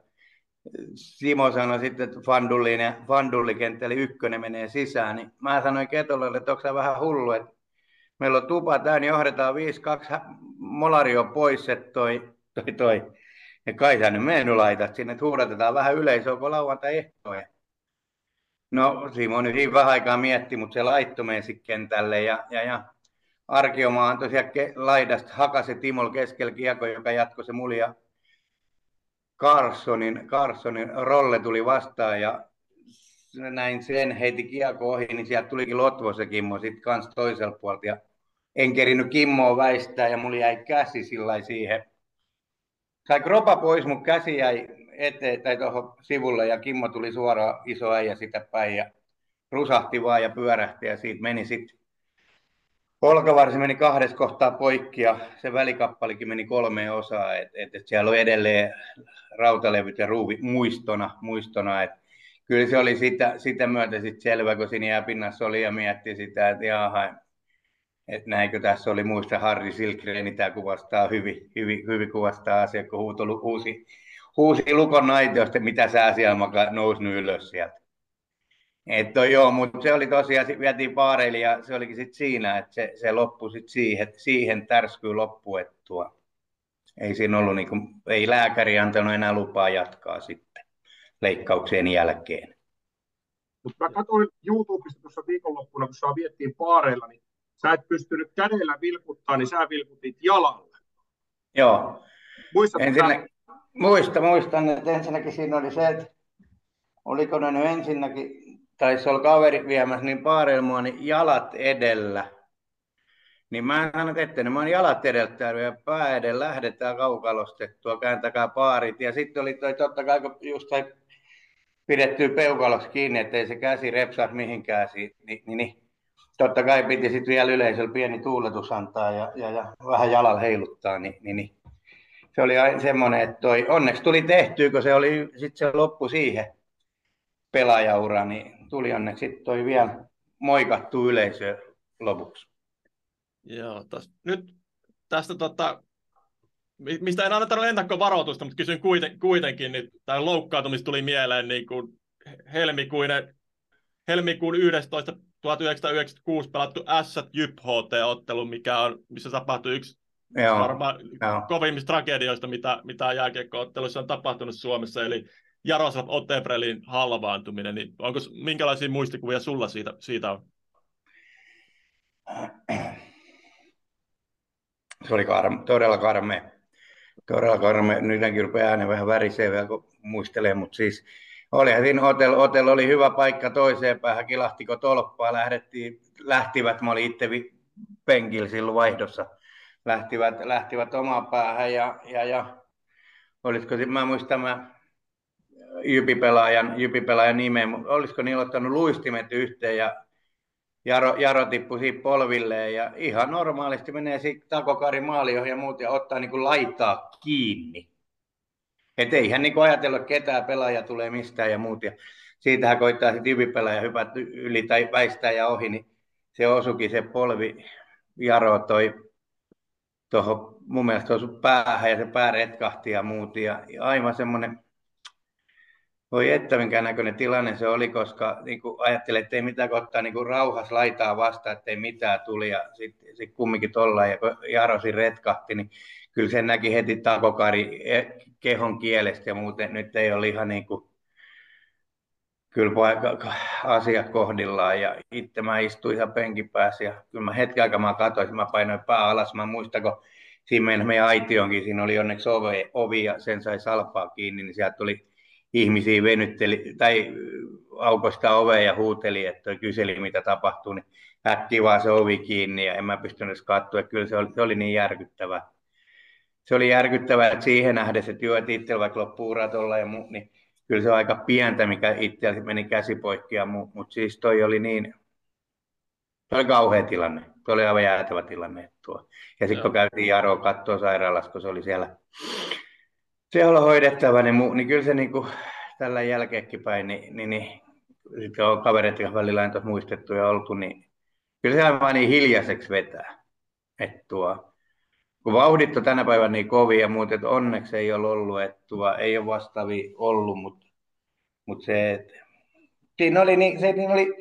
Simo sanoi sitten, että Fandulli, Fandulli kenttäli ykkönen menee sisään, niin mä sanoin Ketolalle, että onko vähän hullu, että meillä on tupa täynnä, johdetaan 5-2, Molario pois, että toi, toi, toi ja kai sä nyt mennyt laitat sinne, että huudatetaan vähän yleisöä, kun lauantai ehtoja. No, Simo nyt niin vähän aikaa mietti, mutta se laittoi meidän kentälle ja, ja, ja Arkiomaa antoi siellä ke- laidasta, hakasi Timol keskellä kiekko, joka jatkoi se mulia. Carsonin, Carsonin rolle tuli vastaan ja näin sen heiti kiekko ohi, niin sieltä tulikin Lotvo se Kimmo sitten kans toiselta puolta. Ja en kerinyt Kimmoa väistää ja mulla jäi käsi sillä siihen sai kropa pois, mun käsi jäi eteen tai tuohon sivulle ja Kimmo tuli suoraan iso äijä sitä päin ja rusahti vaan ja pyörähti ja siitä meni sitten Polkavarsi meni kahdessa kohtaa poikki ja se välikappalikin meni kolmeen osaan, että et, et siellä on edelleen rautalevyt ja ruuvi muistona, muistona että kyllä se oli sitä, sitä myötä sitten selvä, kun siinä jääpinnassa oli ja mietti sitä, että jaha, että näinkö tässä oli muista Harri Silkreeni, tämä kuvastaa hyvin, hyvin, hyvin kuvastaa asiaa, kun huuto, huusi, huusi lukon naitiosta, mitä sä siellä nousi ylös sieltä. Että joo, mutta se oli tosiaan, vietiin paareille ja se olikin sitten siinä, että se, se loppui sitten siihen, siihen tärskyy loppu, että tuo, ei siinä ollut niin kuin, ei lääkäri antanut enää lupaa jatkaa sitten leikkauksien jälkeen. Mutta mä katsoin YouTubesta tuossa viikonloppuna, kun saa viettiin paareilla, niin sä et pystynyt kädellä vilkuttaa, niin sä vilkutit jalalla. Joo. Muistatko Ensinnä, Muista, muistan, että ensinnäkin siinä oli se, että oliko ne nyt ensinnäkin, taisi olla kaveri viemässä niin paareilmoa, niin jalat edellä. Niin mä sanoin, että mä oon jalat edeltä ja pää edellä lähdetään kaukalostettua, kääntäkää paarit. Ja sitten oli toi totta kai, kun just sai pidettyä peukalossa kiinni, ettei se käsi repsaa mihinkään, niin, niin, niin totta kai piti sitten vielä yleisöllä pieni tuuletus antaa ja, ja, ja vähän jalalla heiluttaa, niin, niin, niin. se oli semmoinen, että toi, onneksi tuli tehtyä, kun se oli sitten se loppu siihen pelaajaura, niin tuli onneksi sitten toi vielä moikattu yleisö lopuksi. Joo, tos, nyt tästä tota, mistä en anneta ennakkovaroitusta, mutta kysyn kuiten, kuitenkin, niin tämä loukkaantumista tuli mieleen niin kuin helmikuinen, helmikuun 11. 1996 pelattu S Jyp HT-ottelu, mikä on, missä tapahtui yksi Joo, varmaan kovimmista tragedioista, mitä, mitä jääkiekko-otteluissa on tapahtunut Suomessa, eli Jaroslav Otebrelin halvaantuminen, niin onko minkälaisia muistikuvia sulla siitä, siitä on? Se oli karme, todella karme. Todella karme. Nytkin rupeaa äänen vähän värisee vielä, kun muistelee, mutta siis oli siinä hotel, hotel oli hyvä paikka toiseen päähän, kilahtiko tolppaa, lähdettiin, lähtivät, mä olin itse penkillä silloin vaihdossa, lähtivät, lähtivät omaan päähän ja, ja, ja olisiko, mä muistan mä Jypipelaajan, Jypipelaajan nimen, olisiko niillä ottanut luistimet yhteen ja Jaro, Jaro tippui siitä polvilleen ja ihan normaalisti menee siitä takokari maalioon ja muut ja ottaa niin kuin laittaa kiinni. Että eihän niin ajatella, ketään pelaaja tulee mistään ja muut. Ja siitähän koittaa sitten Jypipelaaja hypätä yli tai väistää ja ohi, niin se osukin se polvi Jaro toi tuohon mun mielestä päähän ja se pää retkahti ja muut. Ja aivan semmoinen voi että minkä näköinen tilanne se oli, koska niin kuin ajattelin, että ei mitään kohtaa niin kuin rauhas laitaa vasta, että ei mitään tuli ja sitten sit kumminkin tuolla ja Jarosi retkahti, niin kyllä sen näki heti takokari e, kehon kielestä ja muuten nyt ei ole ihan niin kuin, kyllä asiat kohdillaan ja itse mä istuin ihan penkin päässä ja kyllä mä hetken aikaa mä katsoin, mä painoin pää alas, mä muistan, kun siinä meidän aitionkin, siinä oli onneksi ovi, ovi ja sen sai salpaa kiinni, niin sieltä tuli ihmisiä venytteli tai aukosta ovea ja huuteli, että kyseli mitä tapahtuu, niin äkkiä vaan se ovi kiinni ja en mä pystynyt katsoa. Kyllä se oli, se oli niin järkyttävä. Se oli järkyttävää, että siihen nähdessä, että joo, että itsellä vaikka loppuu uratolla ja muu, niin kyllä se on aika pientä, mikä itsellä meni käsi poikki ja muu, mutta siis toi oli niin, se oli kauhea tilanne. Se oli aivan jäätävä tilanne. Tuo. Ja sitten kun käytiin Jaroa katsoa sairaalassa, kun se oli siellä siellä hoidettava, niin, mu, niin kyllä se niin kuin, tällä jälkeenkin päin, niin, niin, niin sitten on kaverit välillä on muistettu ja oltu, niin kyllä se vaan niin hiljaiseksi vetää. Että tuo, kun vauhdit on tänä päivänä niin kovia ja muut, että onneksi ei ole ollut, että tuo, ei ole vastaavi ollut, mutta, mutta se, että siinä oli, niin, se, siinä oli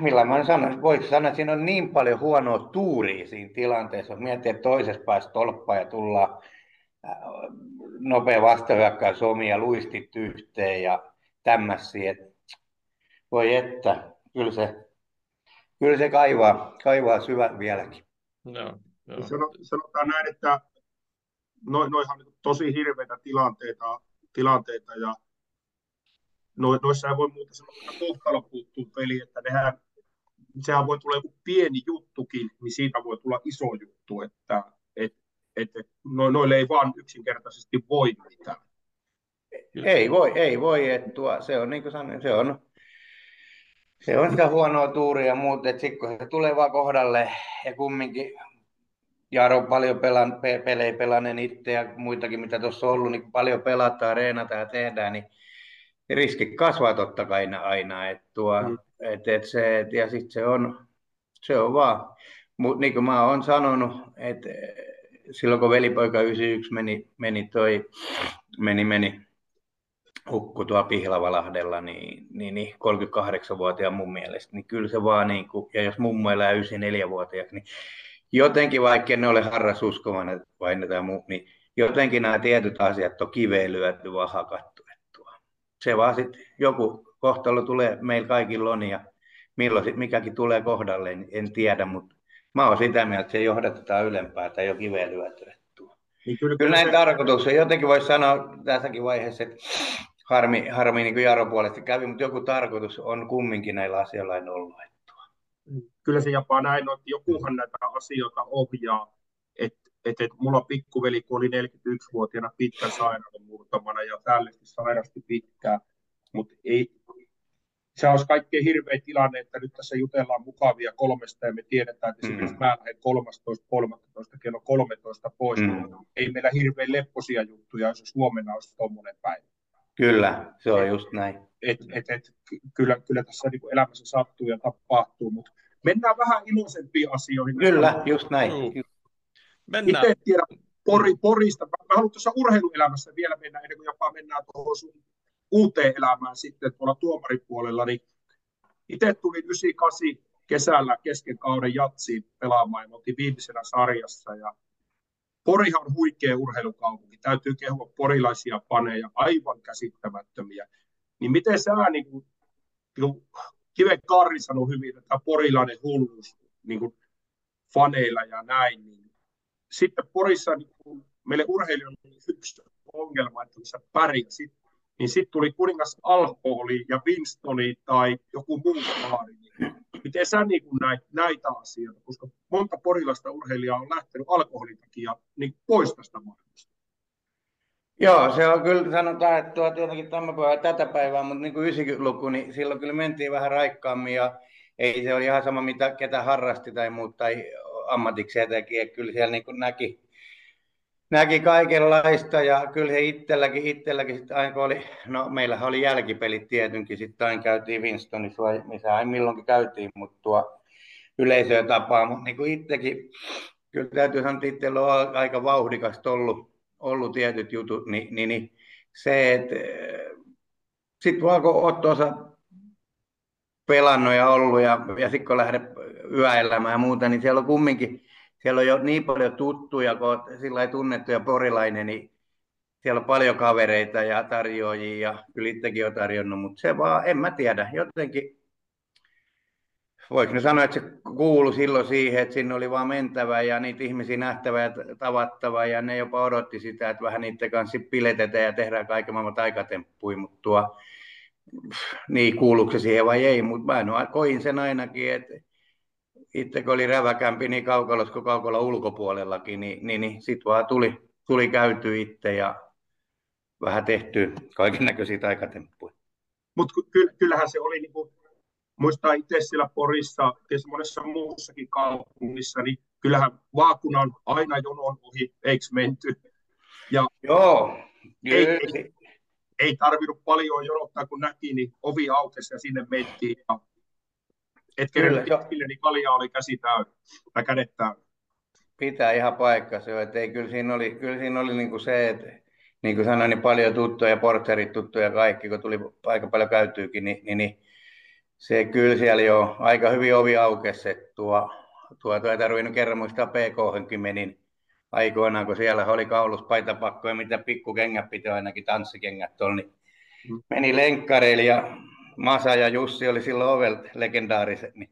millä mä sanon, voisi sanoa, että siinä on niin paljon huonoa tuuria siinä tilanteessa, jos miettii, että toisessa päässä tolppaa ja tullaan nopea vastahyökkäys omia luistit yhteen ja tämmöisiä. Voi että, kyllä se, kyllä se kaivaa, kaivaa syvät vieläkin. No, no. Sanotaan näin, että no, noihan on tosi hirveitä tilanteita, tilanteita ja no, noissa ei voi muuta sanoa, että kohtalo puuttuu peli, että nehän, sehän voi tulla joku pieni juttukin, niin siitä voi tulla iso juttu, että että no, noille ei vaan yksinkertaisesti voi mitään. Ei voi, ei voi. Että tuo, se on niin kuin sanoin, se on, se on sitä huonoa tuuria ja muuta, että sitten kun se tulee vaan kohdalle ja kumminkin Jaro on paljon pelan, pe, pelejä pelanneen itse ja muitakin, mitä tuossa on ollut, niin paljon pelataan, reenataan ja tehdään, niin riski kasvaa totta kai aina. Että tuo, mm. et, et se, et, ja sitten se on, se on vaan, mutta niin kuin mä oon sanonut, että silloin kun velipoika 91 meni, meni toi, meni, meni hukku tuolla Pihlavalahdella, niin, niin, niin 38-vuotiaan mun mielestä, niin kyllä se vaan niin kuin, ja jos mummo elää 94-vuotiaaksi, niin jotenkin vaikka ne ole harras uskovan vai tai muu, niin jotenkin nämä tietyt asiat on kiveen lyöty vaan hakattu. Se vaan sitten joku kohtalo tulee meillä kaikilla on ja milloin mikäkin tulee kohdalle, niin en tiedä, mutta Mä oon sitä mieltä, että se johdatetaan ylempää tai jo kiveen lyötyettua. Niin kyllä, kyllä näin se... tarkoitus. Jotenkin voisi sanoa tässäkin vaiheessa, että harmi, harmi niin kuin Jaro puolesta kävi, mutta joku tarkoitus on kumminkin näillä asioilla en ollut. Kyllä se jopa näin on, että jokuhan näitä asioita ohjaa. Että et, et mulla pikkuveli, kun oli 41-vuotiaana pitkän sairaalan murtamana ja tällaisesti sairasti pitkään, mutta ei, se olisi kaikkein hirvein tilanne, että nyt tässä jutellaan mukavia kolmesta ja me tiedetään, että esimerkiksi mm. mä lähden 13.13 kello 13 pois. Mm. Ei meillä hirveän lepposia juttuja, jos huomenna olisi tuommoinen päivä. Kyllä, se on just näin. Et, et, et, kyllä, kyllä tässä niin kuin elämässä sattuu ja tapahtuu, mutta mennään vähän iloisempiin asioihin. Kyllä, just näin. Mm. Mennään. Itse tiedän Pori, Porista. Mä, mä haluan tuossa urheiluelämässä vielä mennä, ennen kuin jopa mennään tuohon sun uuteen elämään sitten tuolla tuomaripuolella, niin itse tulin 98 kesällä kesken kauden jatsiin pelaamaan ja oltiin viimeisenä sarjassa ja Porihan on huikea urheilukaupunki, täytyy kehua porilaisia paneja, aivan käsittämättömiä. Niin miten sä, niin kuin, niin kuin Karri sanoi hyvin, että porilainen hulluus niin kuin faneilla ja näin, niin sitten Porissa niin kuin, meille urheilijoille oli yksi ongelma, että sä pärjäsit, niin sitten tuli kuningas alkoholi ja Winstoni tai joku muu. Niin miten sä niin kuin näit, näitä asioita, koska monta porilaista urheilijaa on lähtenyt alkoholin takia niin pois tästä maailmasta? Joo, se on kyllä, sanotaan, että tuo tietenkin tämä päivä tätä päivää, mutta niin kuin 90-luku, niin silloin kyllä mentiin vähän raikkaammin ja ei se oli ihan sama, mitä ketä harrasti tai muut tai ammatikseen teki, että kyllä siellä niin kuin näki, näki kaikenlaista ja kyllä he itselläkin, itselläkin sitten aina oli, no meillä oli jälkipelit tietenkin, sitten aina käytiin Winstonissa vai missä aina milloinkin käytiin, mutta tuo yleisöä tapaa, mutta niin kuin itsekin, kyllä täytyy sanoa, että itsellä on aika vauhdikasta ollut, ollut tietyt jutut, niin, niin, niin se, että sitten vaan kun olet tuossa pelannut ja ollut ja, ja sitten kun lähdet yöelämään ja muuta, niin siellä on kumminkin siellä on jo niin paljon tuttuja, kun olet sillä tunnettu ja porilainen, niin siellä on paljon kavereita ja tarjoajia ja kyllä itsekin on tarjonnut, mutta se vaan, en mä tiedä, jotenkin voiko ne sanoa, että se kuului silloin siihen, että sinne oli vaan mentävä ja niitä ihmisiä nähtävä ja tavattava ja ne jopa odotti sitä, että vähän niiden kanssa piletetään ja tehdään kaiken maailman taikatemppuja, mutta tuo, niin kuuluuko se siihen vai ei, mutta mä koin sen ainakin, että itse kun oli räväkämpi niin kaukalossa kuin kaukalla ulkopuolellakin, niin, niin, niin sitten vaan tuli, tuli käyty itse ja vähän tehty kaiken näköisiä taikatemppuja. Mutta kyllähän se oli, niin kuin, muistaa itse siellä Porissa, tietysti monessa muussakin kaupungissa, niin kyllähän vaakuna on aina jonon ohi, eikö menty? Ja Joo. Ei, ei, ei tarvinnut paljon jonottaa, kun näki, niin ovi aukesi ja sinne mentiin. Ja et Kyllä, niin kaljaa oli käsi täynnä, tai kädet täynnä. Pitää ihan paikkansa jo, että ei, kyllä siinä oli, kyllä siinä oli niin kuin se, että niin kuin sanoin, niin paljon tuttuja, porterit tuttuja kaikki, kun tuli aika paljon käytyykin, niin, niin, niin se kyllä siellä jo aika hyvin ovi aukesi, tuo, tuo, tuo ei tarvinnut kerran muistaa pk menin aikoinaan, kun siellä oli kaulus paitapakkoja, mitä pikkukengät piti ainakin tanssikengät tuolla, niin mm. meni lenkkareille ja Masa ja Jussi oli silloin ovelta legendaariset, niin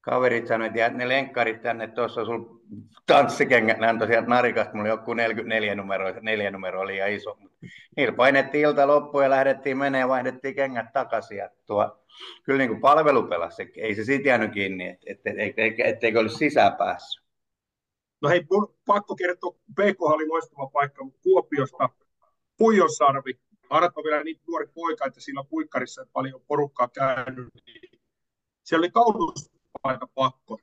kaverit sanoivat, että ne lenkkarit tänne, tuossa on sulla tanssikengät, nämä tosiaan narikasta, mulla oli joku 44 numero, neljä numero oli liian iso. Niillä painettiin ilta loppuun ja lähdettiin menee ja vaihdettiin kengät takaisin. Ja tuo, kyllä niin kuin palvelu pelasi, ei se siitä jäänyt kiinni, että et, et, et, etteikö olisi sisään päässyt. No hei, pakko kertoa, PK oli loistava paikka Kuopiosta, Puijosarvi, Arat on vielä niin nuori poika, että sillä puikkarissa paljon porukkaa käynyt. Niin siellä oli kauluspaita pakko.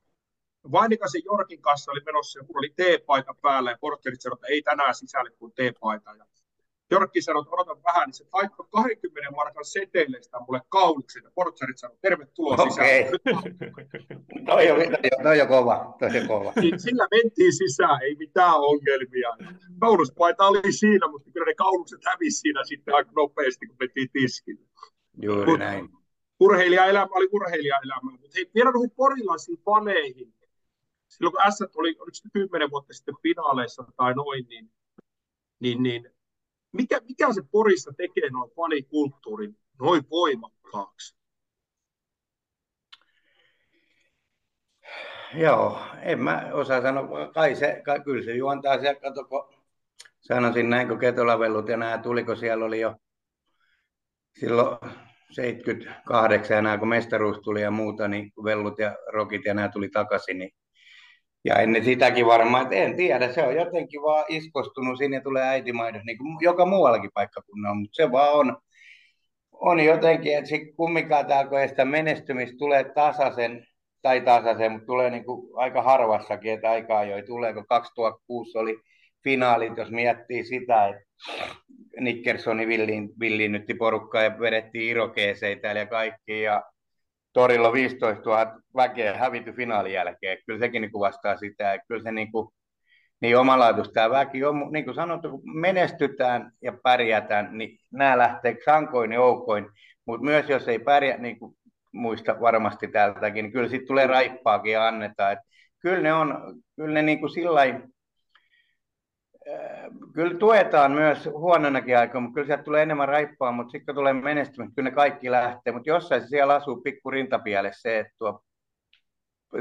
Vainikasen Jorkin kanssa oli menossa ja oli T-paita päällä ja portterit sanoi, että ei tänään sisälle kuin T-paita. Ja Jorkki sanoi, että odotan vähän, niin se laittoi 20 markan seteleistä mulle kauluksen ja portserit sanoi, tervetuloa okay. sisään. toi, on, toi, on kova, toi on kova. Niin, sillä mentiin sisään, ei mitään ongelmia. Kauluspaita oli siinä, mutta kyllä ne kaulukset hävisi siinä sitten aika nopeasti, kun mentiin tiskille. Juuri Mut, näin. Urheilijaelämä oli urheilijaelämä. Mutta hei, vielä noihin porilaisiin paneihin. Silloin kun S oli, oliko se kymmenen vuotta sitten finaaleissa tai noin, niin, niin, niin mikä, mikä se Porissa tekee noin fanikulttuurin noin voimakkaaksi? Joo, en mä osaa sanoa. Kai se, kai, kyllä se juontaa siellä, kato, kun sanoisin näin, kun Ketolavellut ja nämä tuliko siellä oli jo silloin 78 ja nämä, kun mestaruus tuli ja muuta, niin vellut ja rokit ja nämä tuli takaisin, niin ja ennen sitäkin varmaan, että en tiedä, se on jotenkin vaan iskostunut, sinne tulee äitimaidos, niin kuin joka muuallakin paikkakunnalla, mutta se vaan on, on jotenkin, että se kumminkaan täällä, sitä menestymistä tulee tasaisen, tai tasaisen, mutta tulee niin kuin aika harvassakin, että aikaa jo ei tule, kun 2006 oli finaalit, jos miettii sitä, että Nickersoni villiin, villiinnytti porukkaa ja vedettiin irokeeseitä ja kaikki, ja torilla 15 000 väkeä hävity finaalin jälkeen. Kyllä sekin niin kuvastaa sitä. Että kyllä se niin kuin, niin omalaatuista tämä väki on, niin kuin sanottu, kun menestytään ja pärjätään, niin nämä lähtee sankoin ja oukoin, mutta myös jos ei pärjää, niin kuin muista varmasti täältäkin, niin kyllä sitten tulee raippaakin ja annetaan. Et kyllä ne on, kyllä ne niin kuin sillain, kyllä tuetaan myös huononakin aikaa, mutta kyllä sieltä tulee enemmän raippaa, mutta sitten kun tulee menestymistä, kyllä ne kaikki lähtee, mutta jossain se siellä asuu pikku rintapielessä se, että tuo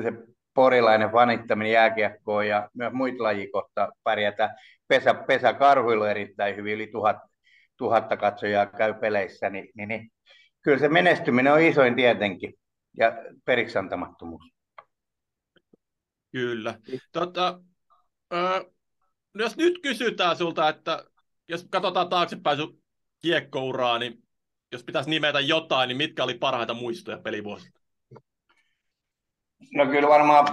se porilainen fanittaminen jääkiekkoon ja myös muita lajikohta pärjätä. Pesä, pesä karhuilu erittäin hyvin, yli tuhat, tuhatta katsojaa käy peleissä, niin, niin, niin kyllä se menestyminen on isoin tietenkin ja periksi antamattomuus. Kyllä. Tota, äh, jos nyt kysytään sulta, että jos katsotaan taaksepäin sun kiekkouraa, niin jos pitäisi nimetä jotain, niin mitkä oli parhaita muistoja pelivuosilta? No kyllä varmaan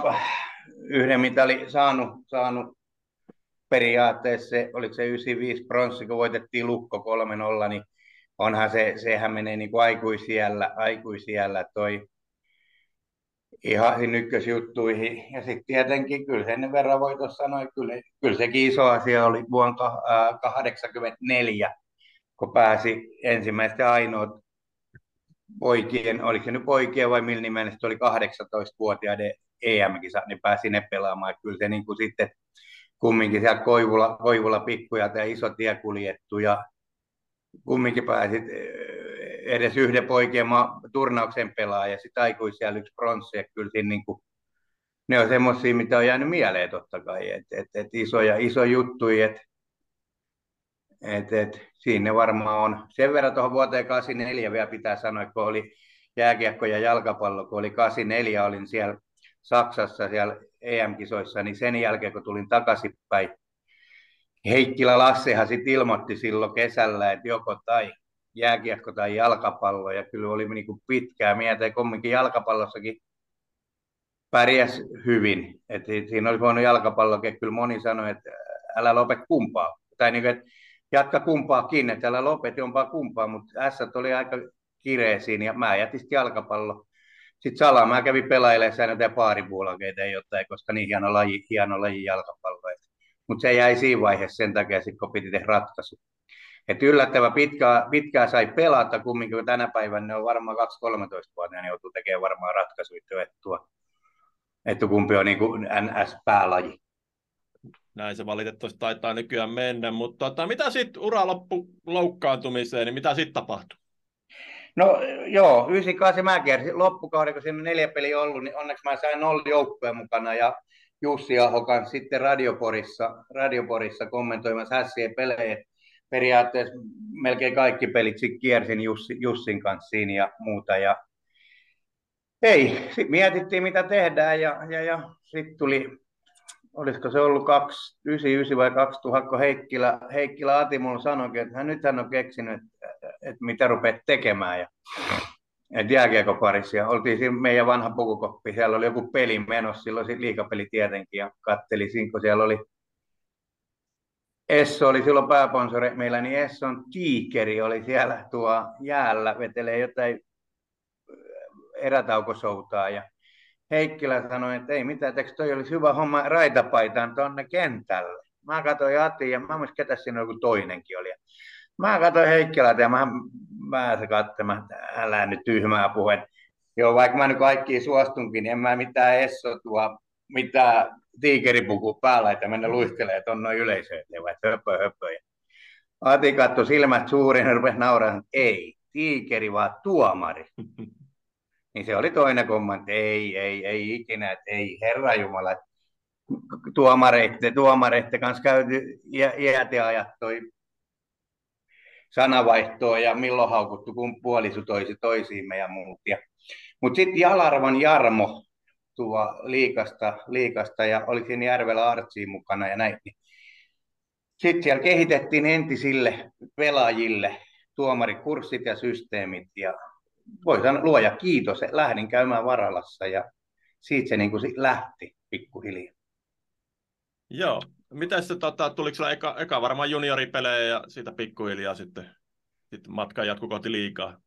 yhden mitali saanut, saanut periaatteessa, se, oliko se 95 pronssi, kun voitettiin Lukko 3-0, niin onhan se, sehän menee niin kuin aikuisiellä, aikuisiellä toi ihan ykkösjuttuihin. Ja sitten tietenkin, kyllä sen verran voi tuossa sanoa, kyllä, kyllä sekin iso asia oli vuonna 1984, kun pääsi ensimmäistä ainoat poikien, oliko se nyt poikien vai millä nimellä, oli 18-vuotiaiden EM-kisa, niin pääsi ne pelaamaan. Kyllä se niin kuin sitten kumminkin siellä Koivula, Koivula pikkuja ja iso tie kuljettu ja kumminkin pääsit edes yhden poikien turnauksen pelaa ja sitten aikuisia yksi pronssi. Ja kyllä siinä niin kuin, ne on semmoisia, mitä on jäänyt mieleen totta kai, että et, et isoja, iso juttu, että et, et, siinä varmaan on. Sen verran tuohon vuoteen 84 vielä pitää sanoa, kun oli jääkiekko ja jalkapallo, kun oli 84, olin siellä Saksassa siellä EM-kisoissa, niin sen jälkeen kun tulin takaisinpäin, Heikkilä Lassehan sitten ilmoitti silloin kesällä, että joko tai jääkiekko tai jalkapallo, ja kyllä oli niin kuin pitkää mieltä, ja kumminkin jalkapallossakin pärjäs hyvin. Et siinä olisi voinut jalkapallokin, kyllä moni sanoi, että älä lopet kumpaa. Tai niin kuin, että jatka kumpaakin, että älä lopet jompaa kumpaa, mutta S oli aika kireä siinä, ja mä jätin jalkapallo. Sitten salaa mä kävin pelailemaan säännöitä ja paaripuolakeita jotain, koska niin hieno laji, hieno laji jalkapallo. Mutta se jäi siinä vaiheessa sen takia, sit, kun piti tehdä ratkaisu. Et yllättävän pitkää, pitkää sai pelata, kumminkin tänä päivänä ne on varmaan 2-13-vuotiaana, ne joutuu tekemään varmaan ratkaisuja, että, tuo, että kumpi on niin kuin NS-päälaji. Näin se valitettavasti taitaa nykyään mennä, mutta tota, mitä sitten ura loppu loukkaantumiseen, niin mitä sitten tapahtui? No joo, 98 mä kiersin loppukauden, kun siinä neljä peliä ollut, niin onneksi mä sain nolli joukkueen mukana ja Jussi Ahokan sitten Radioporissa, Radioporissa kommentoimassa hässien pelejä. Periaatteessa melkein kaikki pelit sitten kiersin Jussi, Jussin kanssa siinä ja muuta. Ja ei, sitten mietittiin mitä tehdään ja, ja, ja sitten tuli, olisiko se ollut 99 vai 2000, kun Heikkilä, Heikkilä Ati mulle sanoi, että hän nyt hän on keksinyt, että, että mitä rupeat tekemään. Ja et jääkiekoparissa ja oltiin siinä meidän vanha pukukoppi, siellä oli joku peli menossa, silloin liikapeli tietenkin ja katteli kun siellä oli Esso oli silloin pääponsori meillä, niin Esson Tiikeri oli siellä tuo jäällä, vetelee jotain erätaukosoutaa ja Heikkilä sanoi, että ei mitään, että toi olisi hyvä homma raitapaitaan tuonne kentälle. Mä katsoin Ati ja mä muistin, ketä siinä joku toinenkin oli. Mä katsoin Heikkilältä ja mä, katsoin, että älä nyt tyhmää puheen. Joo, vaikka mä nyt kaikkiin suostunkin, niin en mä mitään essotua, mitään tiikeripuku päällä, että mennä luistelee tuonne yleisöön, että höpö höpö. Ati katsoi silmät suurin ja rupesi nauramaan, ei, tiikeri vaan tuomari. niin se oli toinen kommentti, ei, ei, ei ikinä, että ei, herra Jumala, tuomareitte, tuomareitte kanssa käyty iät ja ajat toi sanavaihtoa ja milloin haukuttu, kun puolisu toisi toisiimme ja muut. Mutta sitten Jalarvan Jarmo tuo liikasta, liikasta ja oli siinä Järvelä Artsiin mukana ja näin. Niin sitten siellä kehitettiin entisille pelaajille tuomarikurssit ja systeemit ja voi sanoa luoja kiitos, lähdin käymään Varalassa ja siitä se niin kuin lähti pikkuhiljaa. Joo, Miten se, tota, tuliko sulla eka, eka varmaan junioripelejä ja siitä pikkuhiljaa sitten, sitten matka jatkuu kohti liikaa?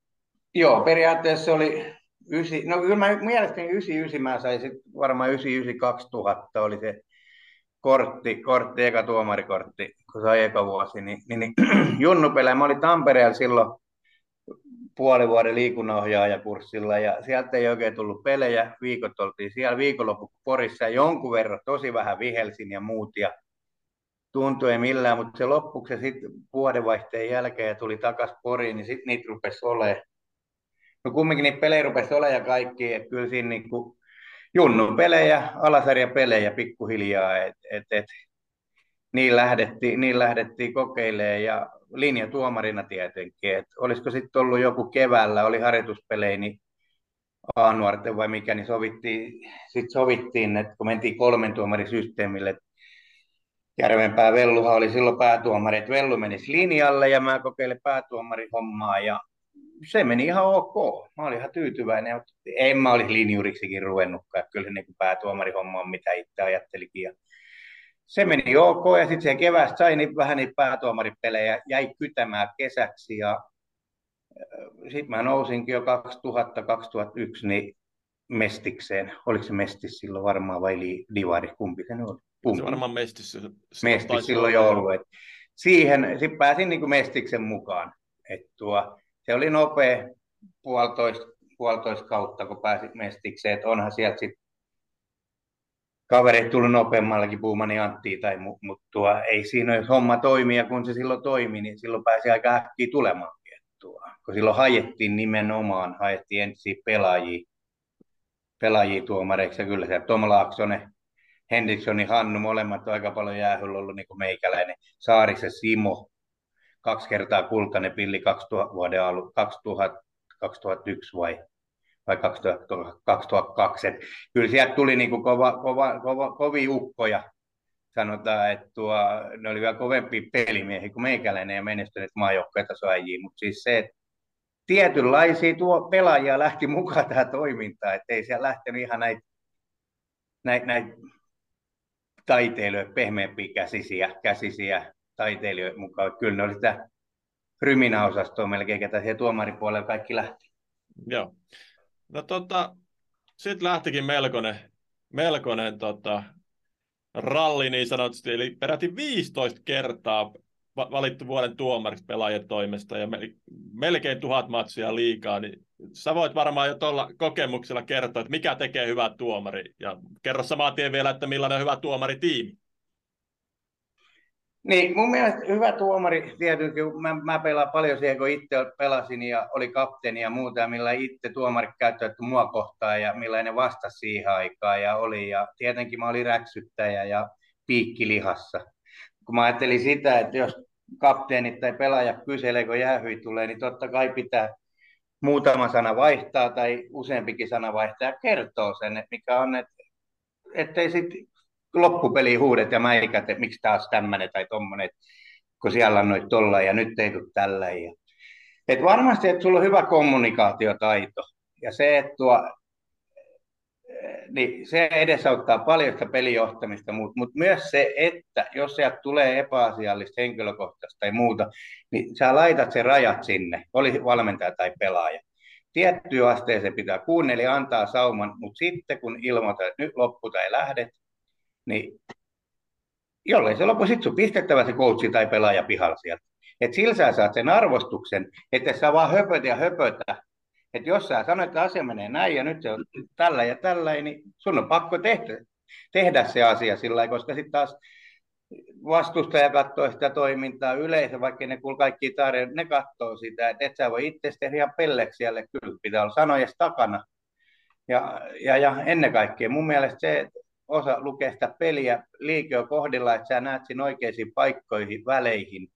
Joo, periaatteessa se oli ysi, no kyllä mä mielestäni 99 mä sain sit varmaan 99 2000 oli se kortti, kortti, eka tuomarikortti, kun sai eka vuosi, niin, niin, niin junnupelejä. Mä olin Tampereella silloin puoli vuoden liikunnanohjaajakurssilla ja sieltä ei oikein tullut pelejä. Viikot oltiin siellä viikonloppu Porissa jonkun verran tosi vähän vihelsin ja muut ja tuntui ei millään, mutta se loppuksi sitten vuodenvaihteen jälkeen ja tuli takas Poriin, niin sitten niitä rupesi olemaan. No kumminkin niitä pelejä rupesi olemaan ja kaikki, että kyllä siinä niinku junnun pelejä, alasarjapelejä pikkuhiljaa, että et, et, niin lähdettiin, niin lähdettiin kokeilemaan ja linjatuomarina tietenkin, että olisiko sitten ollut joku keväällä, oli harjoituspelejä, niin A-nuorten vai mikä, niin sovittiin, sit sovittiin, että kun mentiin kolmen tuomarisysteemille, että Järvenpää Velluhan oli silloin päätuomari, että Vellu menisi linjalle ja mä kokeilin päätuomarihommaa ja se meni ihan ok. Mä olin ihan tyytyväinen. En mä olisi linjuriksikin ruvennutkaan. Kyllä se niin päätuomarihomma on mitä itse ajattelikin. Ja se meni ok ja sitten se keväästä sai niin vähän niitä päätuomaripelejä, jäi kytämään kesäksi ja sitten mä nousinkin jo 2000-2001 niin Mestikseen. Oliko se Mestis silloin varmaan vai li, Divari, kumpi se oli? Kumpi? Se varmaan Mestis. Mestis silloin jo ollut. Et siihen sit pääsin niin kuin Mestiksen mukaan. Et tuo, se oli nopea puolitoista, puolitoista kautta, kun pääsit Mestikseen. Et onhan sieltä sitten kaverit tullut nopeammallakin Puumani Antti tai mu, mutta tuo, ei siinä jos homma toimii ja kun se silloin toimi, niin silloin pääsi aika äkkiä tulemaan. Tuo. Kun silloin hajettiin nimenomaan, hajettiin ensin pelaajia, pelaajia tuomareiksi ja kyllä se Tom Laaksonen, Henrikssoni Hannu, molemmat on aika paljon jäähyllä ollut niin kuin meikäläinen. Saarisen Simo, kaksi kertaa kultainen pilli 2000 vuoden alu, 2000, 2001 vai vai 2002. Et kyllä sieltä tuli niin kuin kova, kova, kova, kovia ukkoja. Sanotaan, että tuo, ne oli vielä kovempi pelimiehiä kuin meikäläinen ja menestyneet maajoukkoetasoäjiä, mutta siis se, että tietynlaisia tuo pelaajia lähti mukaan tähän toimintaan, että ei siellä lähtenyt ihan näitä näit, näit taiteilijoita, pehmeämpiä käsisiä, käsisiä taiteilijoita mukaan. Kyllä ne oli sitä ryminäosastoa melkein, ketä siihen tuomaripuolelle kaikki lähti. Joo. No tota, sitten lähtikin melkoinen, melkoinen tota, ralli niin sanotusti, eli peräti 15 kertaa valittu vuoden tuomariksi pelaajien toimesta ja melkein tuhat matsia liikaa, niin sä voit varmaan jo tuolla kokemuksella kertoa, että mikä tekee hyvää tuomari. Ja kerro samaan tien vielä, että millainen on hyvä tuomaritiimi. Niin, mun mielestä hyvä tuomari tietenkin, mä, mä pelaan paljon siihen, kun itse pelasin ja oli kapteeni ja muuta, ja millä itse tuomari käyttäytyi mua kohtaan ja millainen vastasi siihen aikaan ja oli. Ja tietenkin mä olin räksyttäjä ja piikkilihassa. Kun mä ajattelin sitä, että jos kapteenit tai pelaaja kyselee, kun jäähyi tulee, niin totta kai pitää muutama sana vaihtaa tai useampikin sana vaihtaa ja kertoo sen, että mikä on, että ettei sitten loppupeli huudet ja mäikät, että miksi taas tämmöinen tai tommonen, kun siellä on noit tolla ja nyt ei tule tällä. Ja... Et varmasti, että sulla on hyvä kommunikaatiotaito ja se, että tuo, niin se edesauttaa paljon sitä pelijohtamista, mutta mut myös se, että jos sieltä tulee epäasiallista henkilökohtaista tai muuta, niin sä laitat sen rajat sinne, oli valmentaja tai pelaaja. Tiettyyn asteeseen pitää kuunnella antaa sauman, mutta sitten kun ilmoitat, että nyt loppu tai lähdet, niin jollei se lopu, sitten pistettävä se coachi tai pelaaja pihalla sieltä. Että sillä sä saat sen arvostuksen, että sä vaan höpötä ja höpötä. Että jos sä sanoit, että asia menee näin ja nyt se on tällä ja tällä, niin sun on pakko tehdä, tehdä se asia sillä koska sitten taas vastustaja katsoo sitä toimintaa, yleisö, vaikka ne kuul kaikki tarjoa, ne katsoo sitä, että et sä voi itse tehdä ihan pelleksi siellä, kyllä pitää olla sanoja takana. Ja, ja, ja ennen kaikkea mun mielestä se, osa lukea sitä peliä liikeä kohdilla, että sä näet siinä oikeisiin paikkoihin, väleihin.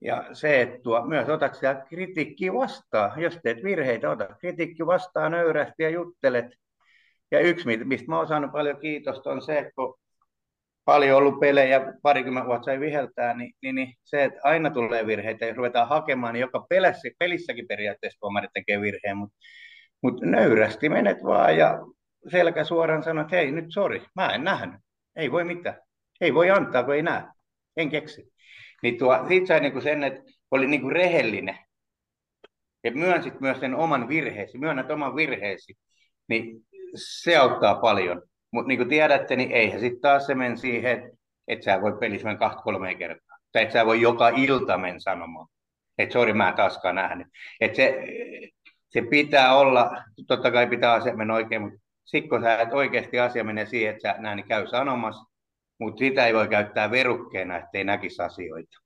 Ja se, että tuo, myös otat sitä kritiikkiä vastaan. Jos teet virheitä, ota kritiikki vastaan nöyrästi ja juttelet. Ja yksi, mistä mä oon saanut paljon kiitosta, on se, että kun paljon ollut pelejä, parikymmentä vuotta sai viheltää, niin, niin, niin, se, että aina tulee virheitä ja ruvetaan hakemaan, niin joka pelässä, pelissäkin periaatteessa tuomarit tekee virheen, mutta mut nöyrästi menet vaan ja selkä suoraan sanoi, että hei nyt sori, mä en nähnyt. Ei voi mitään. Ei voi antaa, kun ei näe. En keksi. Niin tuo, siitä sai niinku sen, että oli niinku rehellinen. Ja myönsit myös sen oman virheesi, myönnät oman virheesi. Niin se auttaa paljon. Mutta niin kuin tiedätte, niin eihän sitten taas se meni siihen, että että sä voi pelissä mennä kahta kolme kertaa. Tai että sä voi joka ilta mennä sanomaan, että sori mä en taaskaan nähnyt. Että se, se pitää olla, totta kai pitää asia mennä oikein, mutta sitten kun sä et oikeasti asia menee siihen, että sä näin niin käy sanomassa, mutta sitä ei voi käyttää verukkeena, ettei näkisi asioita.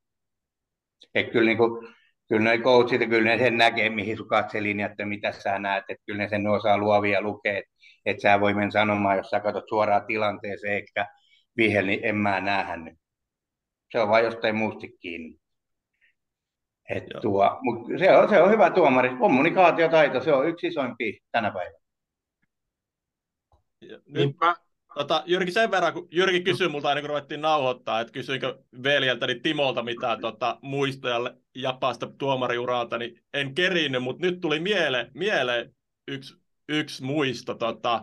Et kyllä, niin kuin, kyllä ne coachit, kyllä ne sen näkee, mihin sun katselinjat ja mitä sä näet, että kyllä ne sen osaa luovia lukea, että et sä voi mennä sanomaan, jos sä katsot suoraan tilanteeseen, eikä vihel, niin en mä nähnyt. Se on vain jostain muusta kiinni. Et tuo, mut se, on, se on hyvä tuomari. Kommunikaatiotaito, se on yksi isoimpia tänä päivänä. Nyt, niin mä... tota, Jyrki, sen verran, kun Jyrki kysyi multa aina kun ruvettiin nauhoittaa, että kysyinkö veljeltäni Timolta mitään tota, muistojalle Japasta tuomariuralta, niin en kerinyt, mutta nyt tuli mieleen, mieleen yksi, yksi muisto. Tota,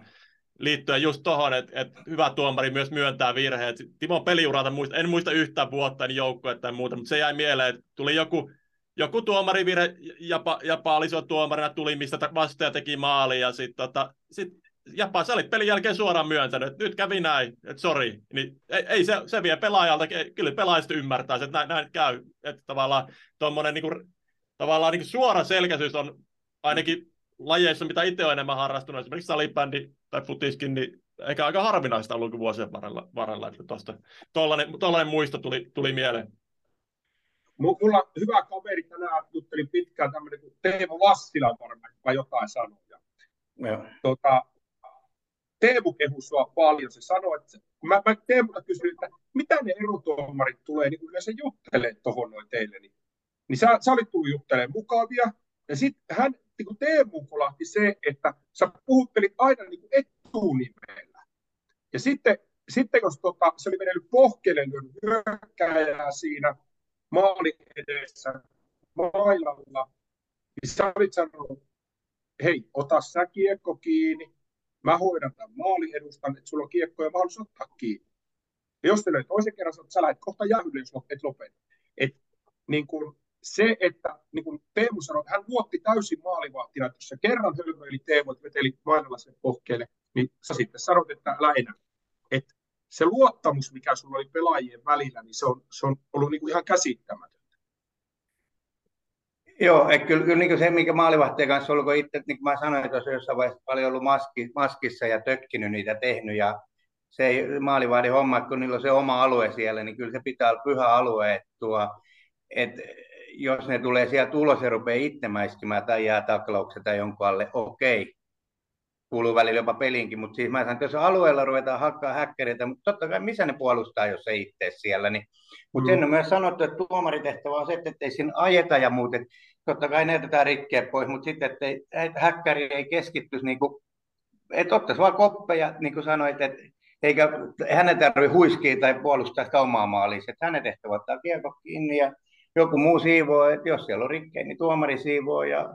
liittyen just tuohon, että, että hyvä tuomari myös myöntää virheet. Timon peliuralta muista, en muista yhtään vuotta niin joukkoa tai muuta, mutta se jäi mieleen, että tuli joku, joku tuomarivirhe, Japa, Japa oli tuomarina, tuli mistä vastaja teki maali ja sitten tota, sit Japa, sä olit pelin jälkeen suoraan myöntänyt, että nyt kävi näin, että sori. Niin ei, ei se, se vie pelaajalta, kyllä pelaajista ymmärtää, että näin, näin käy. Että tavallaan tuommoinen niin kuin, tavallaan niin kuin suora selkäisyys on ainakin lajeissa, mitä itse olen enemmän harrastunut, esimerkiksi salibändi tai futiskin, niin eikä aika harvinaista ollut vuosien varrella, varrella että tuosta tollainen, tollainen muisto tuli, tuli mieleen. Mulla on hyvä kaveri tänään, juttelin pitkään tämmöinen kuin Teemu Vassila varmaan, jotain sanoa. Ja, tota, Teemu kehui sua paljon. Se sanoi, että kun mä, mä Teemulta kysyin, että mitä ne erotuomarit tulee niin yleensä juttelee tuohon noin teille, niin, niin sä, sä olit tullut juttelemaan mukavia. Ja sitten hän, niin kuin Teemu kolahti se, että sä puhuttelit aina niin kuin etunimellä. Ja sitten, sitten jos tota, se oli mennyt pohkeelle hyökkääjää siinä maali edessä mailalla, niin sä olit sanonut, hei, ota sä kiekko kiinni, mä hoidan tämän maaliedustan, että sulla on kiekko ja mahdollisuus ottaa kiinni. Ja jos löi toisen kerran, sä lähdet kohta jäähylle, jos et lopeta. Et, niin kun, se, että niin kuin Teemu sanoi, hän luotti täysin maalivahtina, että jos sä kerran hölmöili Teemu, että veteli mainolla sen pohkeelle, niin sä sitten sanot, että lähinnä. Että se luottamus, mikä sulla oli pelaajien välillä, niin se on, se on ollut niin kuin ihan käsittämätön. Joo, että kyllä, kyllä niin se, mikä maalivahtien kanssa ollut, kun itse, niin kuin mä sanoin, olisi jossain vaiheessa paljon ollut maski, maskissa ja tökkinyt niitä tehnyt, ja se maalivahdin homma, kun niillä on se oma alue siellä, niin kyllä se pitää olla pyhä alue, että, tuo, että jos ne tulee sieltä ulos ja rupeaa itse mäiskimään tai jää taklauksen tai jonkun alle, okei, kuuluu välillä jopa peliinkin, mutta siis mä sanon, että jos alueella ruvetaan hakkaa häkkäreitä, mutta totta kai missä ne puolustaa, jos ei itse siellä, niin mutta mm. sen on myös sanottu, että tuomaritehtävä on se, että ei siinä ajeta ja muut, että totta kai ne jätetään rikkeä pois, mutta sitten, että, ei, että häkkäri ei keskittyisi, niin kuin, että ottaisi vaan koppeja, niin kuin sanoit, että eikä hänen tarvitse huiskia tai puolustaa sitä omaa maalia, että hänen tehtävä ottaa kiekko kiinni ja joku muu siivoo, että jos siellä on rikkeä, niin tuomari siivoo ja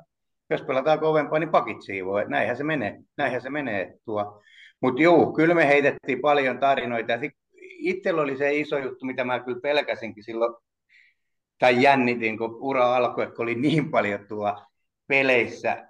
jos pelataan kovempaa, niin pakit siivoo. Näinhän se menee. Näinhän se menee tuo. Mutta juu, kyllä me heitettiin paljon tarinoita. Itsellä oli se iso juttu, mitä mä kyllä pelkäsinkin silloin, tai jännitin, kun ura alkoi, että oli niin paljon tuo peleissä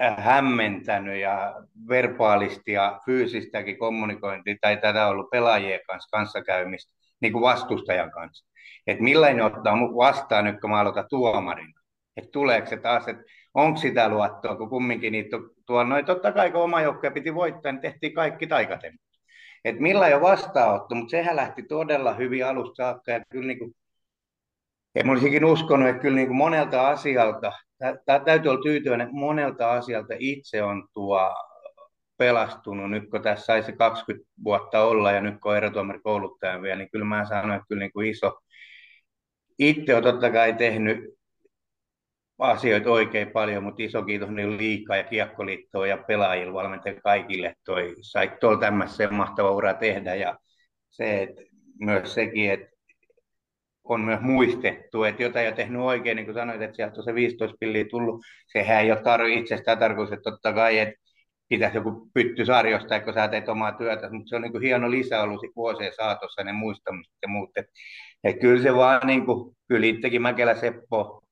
äh, hämmentänyt ja verbaalisti ja fyysistäkin kommunikointia tai tätä ollut pelaajien kanssa kanssakäymistä, niin kuin vastustajan kanssa. Että millainen ottaa vastaan nyt, kun mä aloitan tuomarina. Että tuleeko se taas, että onko sitä luottoa, kun kumminkin niitä tuolla noin. Totta kai kun oma joukkue piti voittaa, niin tehtiin kaikki taikatemput. Että millä jo vastaanotto, mutta sehän lähti todella hyvin alusta saakka. Ja kyllä niin kuin, en olisikin uskonut, että kyllä niin kuin monelta asialta, tämä täytyy olla tyytyväinen, monelta asialta itse on tuo pelastunut. Nyt kun tässä saisi 20 vuotta olla ja nyt kun on kouluttaja vielä, niin kyllä mä sanoin, että kyllä niin kuin iso, itse on totta kai tehnyt asioita oikein paljon, mutta iso kiitos niin liikaa ja kiekkoliittoon ja pelaajille, valmentajille kaikille. Toi, sai tuolla tämmöisen mahtava ura tehdä ja se, että myös sekin, että on myös muistettu, että jotain ole tehnyt oikein, niin kuin sanoit, että sieltä on se 15 pilliä tullut, sehän ei ole tarvi itsestään tarkoitus, että totta kai, että pitäisi joku pytty sarjosta, kun sä teet omaa työtä, mutta se on niin kuin hieno lisä ollut vuosien saatossa ne muistamiset ja muut. Et, et kyllä se vaan, niin kuin, kyllä itsekin Mäkelä Seppo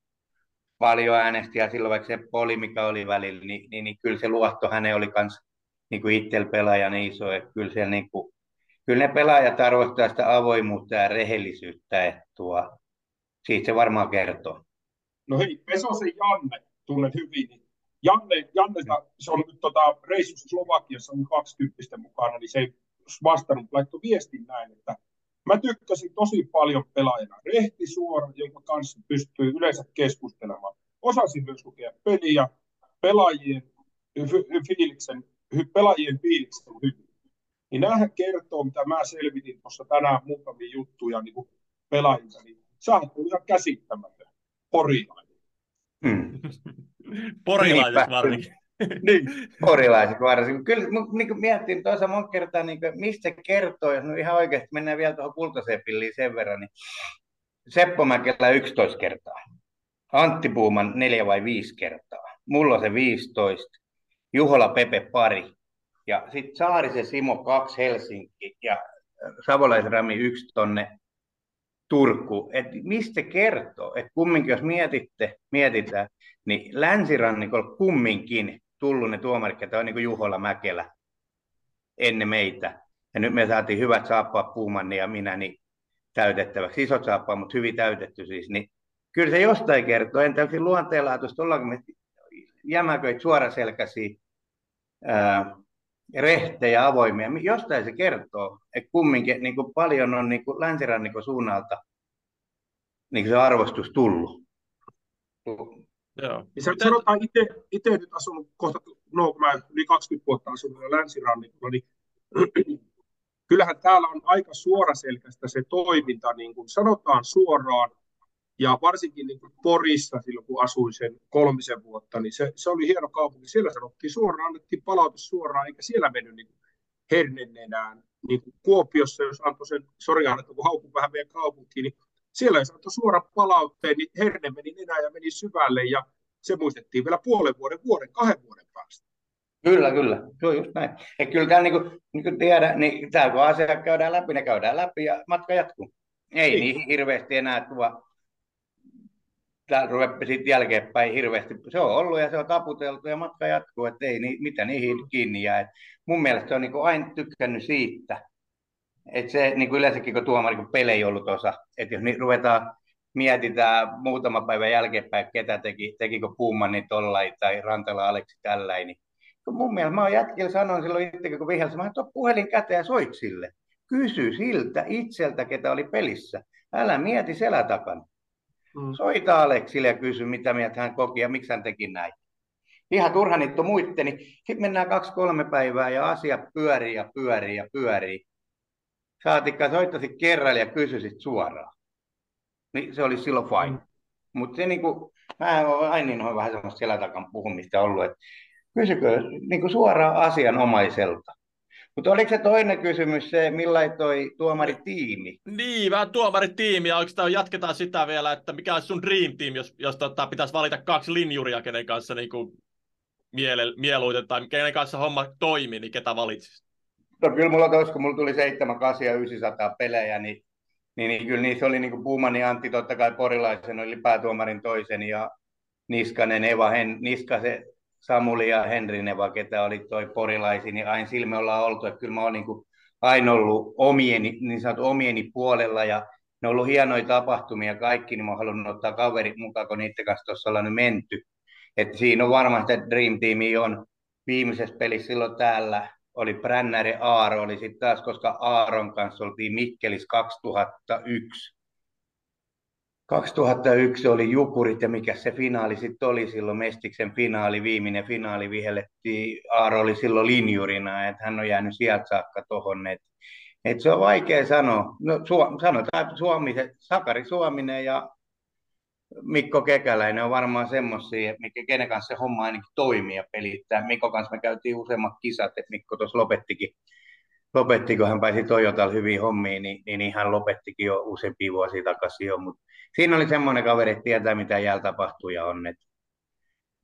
paljon äänestiä silloin, vaikka Seppo oli mikä oli välillä, niin, niin, niin kyllä se luotto hänen oli myös niin itsellä pelaajan iso, että kyllä siellä niin kuin, kyllä ne pelaajat arvostaa sitä avoimuutta ja rehellisyyttä, että tuo, siitä se varmaan kertoo. No hei, Pesosen Janne, tunnet hyvin, niin Janne, Janne se on nyt tota, reissussa Slovakiassa on 20 mukana, niin se ei vastannut, laittoi viestin näin, että mä tykkäsin tosi paljon pelaajana rehtisuora, jonka kanssa pystyy yleensä keskustelemaan. Osasin myös lukea peliä, pelaajien fiiliksen, pelaajien fiiliksen hyvin. Niin näähän kertoo, mitä mä selvitin tuossa tänään muutamia juttuja niin pelaajilta, niin sä oot ihan käsittämätön porilainen. Hmm. Porilaiset varsinkin. niin. Porilaiset varsinkin. Kyllä niin miettin tuossa monta kertaa, niin kuin, mistä se kertoo, jos no ihan oikeasti mennään vielä tuohon kultaseen pilliin sen verran, niin Seppo Mäkelä 11 kertaa. Antti Puuman 4 vai 5 kertaa. Mulla on se 15. Juhola Pepe pari. Ja sitten Saarisen Simo 2 Helsinki ja Savolaisrami 1 tonne Turku. Et mistä kertoo? Et kumminkin jos mietitte, mietitään, niin länsirannikolla kumminkin tullut ne tuomarit, että on niin kuin Juhola Mäkelä ennen meitä. Ja nyt me saatiin hyvät saappaat Puumanni ja minä niin täytettäväksi. Isot saappaat, mutta hyvin täytetty siis. Niin kyllä se jostain kertoo. Entä onko luonteenlaatuista, ollaanko me jämäköitä suoraselkäisiä, ää, rehtejä, avoimia. Jostain se kertoo, että kumminkin niin kuin paljon on niin kuin länsirannikon suunnalta niin kuin se arvostus tullut. Joo. Niin sä sanotaan itse, itse nyt asunut kohta, no kun mä yli 20 vuotta asunut länsirannikolla, niin kyllähän täällä on aika suoraselkäistä se toiminta, niin kuin sanotaan suoraan, ja varsinkin niin kuin Porissa silloin, kun asuin sen kolmisen vuotta, niin se, se oli hieno kaupunki. Siellä sanottiin suoraan, annettiin palautus suoraan, eikä siellä mennyt niin hernennenään. Niin kuin Kuopiossa, jos antoi sen, sori kun haukun vähän meidän kaupunkiin, niin siellä jos antoi suoran palautteen, niin herne meni nenään ja meni syvälle, ja se muistettiin vielä puolen vuoden, vuoden, kahden vuoden päästä. Kyllä, kyllä. Se on just näin. Ja kyllä tämä, niin kuin, niin kuin tiedä, niin tämä kun asia käydään läpi, ne käydään läpi ja matka jatkuu. Ei niin, niin hirveästi enää tuo täällä ruveppi sitten jälkeenpäin hirveästi. Se on ollut ja se on taputeltu ja matka jatkuu, että ei ni, mitä niihin kiinni jää. Et mun mielestä on niin aina tykkännyt siitä, että se niin kuin yleensäkin kun tuomari, kun peli ei ollut osa, että jos niin ruvetaan mietitään muutama päivä jälkeenpäin, ketä teki, tekikö Puumani tollai tai Rantala Aleksi tälläin, niin mun mielestä mä oon jätkillä sanoin silloin itse, kun vihelsin, mä tuon puhelin käteen ja soit sille. Kysy siltä itseltä, ketä oli pelissä. Älä mieti selä takana. Mm. Soita Aleksille ja kysy, mitä mieltä hän koki ja miksi hän teki näin. Ihan turha niitä muitte, niin sitten mennään kaksi-kolme päivää ja asia pyörii ja pyörii ja pyörii. Saatikka soittaisit kerran ja kysyisit suoraan. Niin se oli silloin fine. Mm. Mutta se niinku, mä oon aina niin vähän semmoista selätakan puhumista ollut, että kysykö niinku suoraan asianomaiselta. Mutta oliko se toinen kysymys se, millainen toi tuomaritiimi? Niin, vähän tuomaritiimi, ja oikeastaan jatketaan sitä vielä, että mikä olisi sun dream team, jos, jos tota, pitäisi valita kaksi linjuria, kenen kanssa niin kuin miele, mieluiten, tai kenen kanssa homma toimii, niin ketä valitsisit? No kyllä mulla tos, kun mulla tuli 7, 8 ja 900 pelejä, niin, niin, niin kyllä niissä oli niin kuin Puumani Antti, totta kai porilaisen, oli päätuomarin toisen, ja Niskanen, Eva, Hen, Niskase, Samuli ja Henri Neva, ketä oli toi porilaisi, niin aina silme ollaan oltu, että kyllä mä oon niin kuin aina ollut omieni, niin sanottu omieni puolella ja ne on ollut hienoja tapahtumia kaikki, niin mä oon halunnut ottaa kaverit mukaan, kun niiden kanssa tuossa ollaan nyt menty. että siinä on varmasti, että Dream Team on viimeisessä pelissä silloin täällä, oli Brännäri Aaro, oli sitten taas, koska Aaron kanssa oltiin Mikkelis 2001, 2001 oli Jukurit ja mikä se finaali sitten oli silloin, Mestiksen finaali, viimeinen finaali vihellettiin, Aaro oli silloin linjurina, että hän on jäänyt sieltä saakka tuohon, et se on vaikea sanoa. No, su, sanotaan, että Suomi, Sakari Suominen ja Mikko Kekäläinen on varmaan semmoisia, mikä kenen kanssa se homma ainakin toimii ja pelittää. Mikko kanssa me käytiin useammat kisat, että Mikko tuossa lopettikin lopetti, kun hän pääsi Toyotalla hyviin hommiin, niin, niin, niin hän lopettikin jo useampia vuosia takaisin jo, mutta siinä oli semmoinen kaveri, että tietää mitä jäällä tapahtuu ja on, että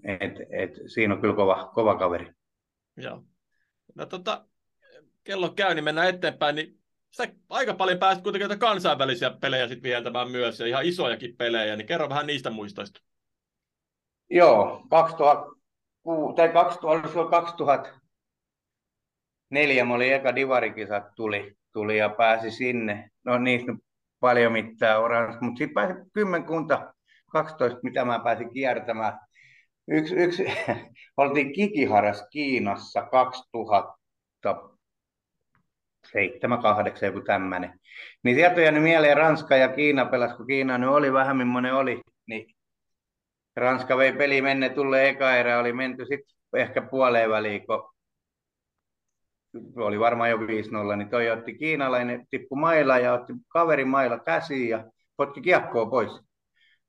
et, et, siinä on kyllä kova, kova kaveri. Joo. No tota, kello käy, niin mennään eteenpäin, niin sä aika paljon pääsit kuitenkin kansainvälisiä pelejä sitten vieltämään myös, ja ihan isojakin pelejä, niin kerro vähän niistä muistoista. Joo, 2006, tai 2000, 2000 neljä, mä olin eka divarikisat tuli, tuli ja pääsi sinne. No niistä paljon mittaa oranssi, mutta sitten pääsi kymmenkunta, 12, mitä mä pääsin kiertämään. Yksi, yksi oltiin Kikiharas Kiinassa 2007, 8 joku tämmöinen. Niin sieltä on jäänyt mieleen Ranska ja Kiina pelas, kun Kiina nyt oli vähän millainen oli, niin Ranska vei peli menne, tulle eka erä, oli menty sitten ehkä puoleen väliin, kun oli varmaan jo 5-0, niin toi otti kiinalainen, tippu mailla ja otti kaverin mailla käsiin ja potki kiekkoa pois.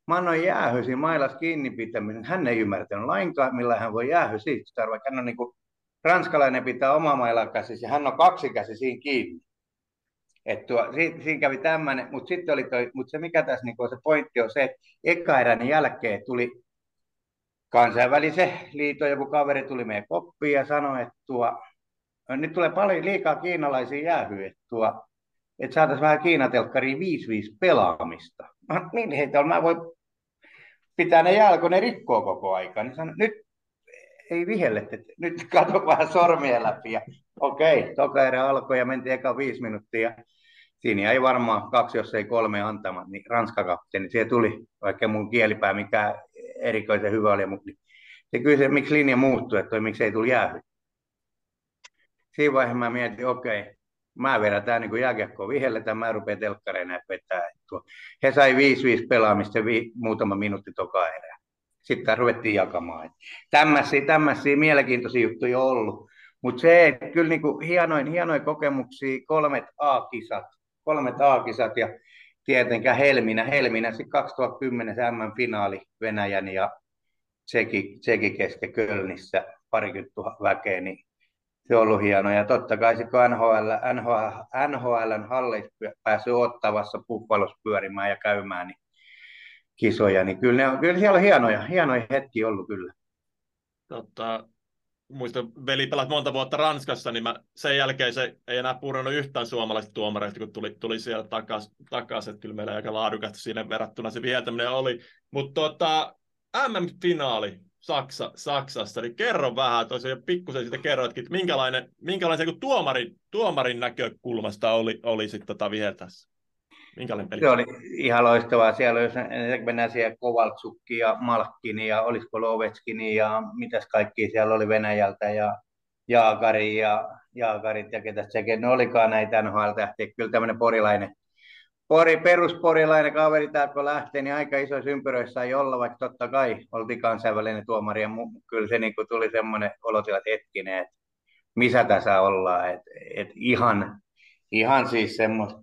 Mä annoin jäähysi mailas kiinni pitämisen. Hän ei ymmärtänyt lainkaan, millä hän voi jäähy siitä. Vaikka hän on niin kuin, ranskalainen pitää oma mailla käsissä ja hän on kaksi käsi siinä kiinni. Et tuo, siinä, siinä kävi tämmöinen, mutta sitten oli toi, mutta se mikä tässä niin se pointti on se, että eka jälkeen tuli kansainvälisen liiton joku kaveri tuli meidän koppiin ja sanoi, että tuo, nyt tulee paljon liikaa kiinalaisia jäähyjä, että, että saataisiin vähän Kiinatelkkariin 5-5 pelaamista. No, niin heitä on, mä voin pitää ne jälko, ne rikkoo koko aika. Niin sanon, nyt ei vihelle, että nyt kato vähän sormia läpi. Ja, okei, toka erä alkoi ja mentiin eka viisi minuuttia. Siinä ei varmaan kaksi, jos ei kolme antama, niin Ranska kapteeni, siihen tuli, vaikka mun kielipää mikä erikoisen hyvä oli, mutta se kysyi, miksi linja muuttui, että toi, miksi ei tuli jäähy. Siinä vaiheessa mä mietin, okei, okay, mä vedän niin jääkiekkoa vihelletään, mä rupean telkkareen vetää. He sai 5-5 pelaamista vi- muutama minuutti toka erää. Sitten ruvettiin jakamaan. Tämmöisiä, tämmöisiä mielenkiintoisia juttuja on ollut. Mutta se, että kyllä niin kuin hienoin, hienoin kokemuksia, kolmet A-kisat, kolmet A-kisat ja tietenkään Helminä, Helminä sitten 2010 M-finaali Venäjän ja Tseki, Tseki kesken Kölnissä parikymmentä väkeä, niin se on ollut hieno. Ja totta kai se, kun NHL, NHL, NHLn halleissa päässyt ottavassa Buffalossa pyörimään ja käymään niin kisoja, niin kyllä, ne on, kyllä siellä on hienoja, hienoja hetki ollut kyllä. Totta, muistan, veli pelat monta vuotta Ranskassa, niin mä, sen jälkeen se ei enää purannut yhtään suomalaisista tuomareista, kun tuli, tuli siellä takaisin, takas, että kyllä meillä aika laadukasta siinä verrattuna se viheltäminen oli. Mutta tota, MM-finaali Saksa, Saksassa, niin kerro vähän, tosiaan pikkusen siitä kerroitkin, että minkälainen, minkälainen se tuomarin, tuomarin näkökulmasta oli, oli sitten tota viheltässä? Minkälainen peli? Se oli ihan loistavaa. Siellä jos mennään siellä Kovaltsukki ja Malkkini ja olisiko Lovetskini ja mitäs kaikki siellä oli Venäjältä ja Jaakari ja Jaakarit ja ketä sekin. Ne olikaan näitä NHL-tähtiä. Kyllä tämmöinen porilainen, pori, perusporilainen kaveri täältä kun lähtee, niin aika isoissa ympyröissä ei olla, vaikka totta kai oltiin kansainvälinen tuomari. Ja kyllä se niin tuli semmoinen olotila, että hetkinen, että missä tässä ollaan. Että, että ihan, ihan siis semmoista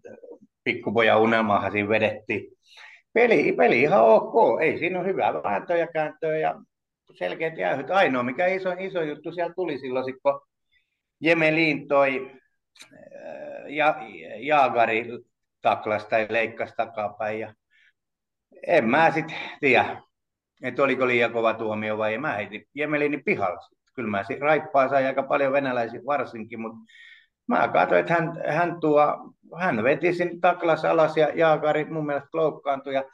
pikkupojan unelmaahan siinä vedettiin. Peli, peli ihan ok, ei siinä ole hyvää vääntöä ja kääntöä ja selkeät jäähyt. Ainoa mikä iso, iso juttu siellä tuli silloin, kun Jemelin toi äh, ja, Jaagari taklas tai leikkasi takapäin. Ja en mä sitten tiedä, että oliko liian kova tuomio vai ei. Mä heitin Jemelini pihalla. Kyllä mä raippaa sai aika paljon venäläisiä varsinkin, mutta mä katsoin, että hän, hän, tuo, hän veti sinne taklas alas ja Jaakari mun mielestä loukkaantui. Ja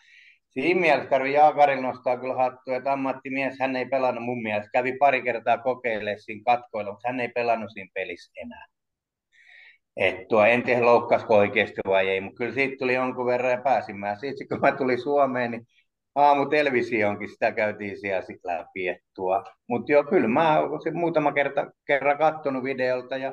siinä mielessä tarvii Jaakarilla nostaa kyllä hattua, että ammattimies hän ei pelannut mun mielestä. Kävi pari kertaa kokeilemaan siinä katkoilla, mutta hän ei pelannut siinä pelissä enää. Et tuo, en tiedä loukkasko oikeasti vai ei, mutta kyllä siitä tuli jonkun verran ja pääsin mä. Sitten kun mä tulin Suomeen, niin aamu televisioonkin sitä käytiin siellä sit läpi. Mutta joo, kyllä mä olen muutama kerta, kerran katsonut videolta ja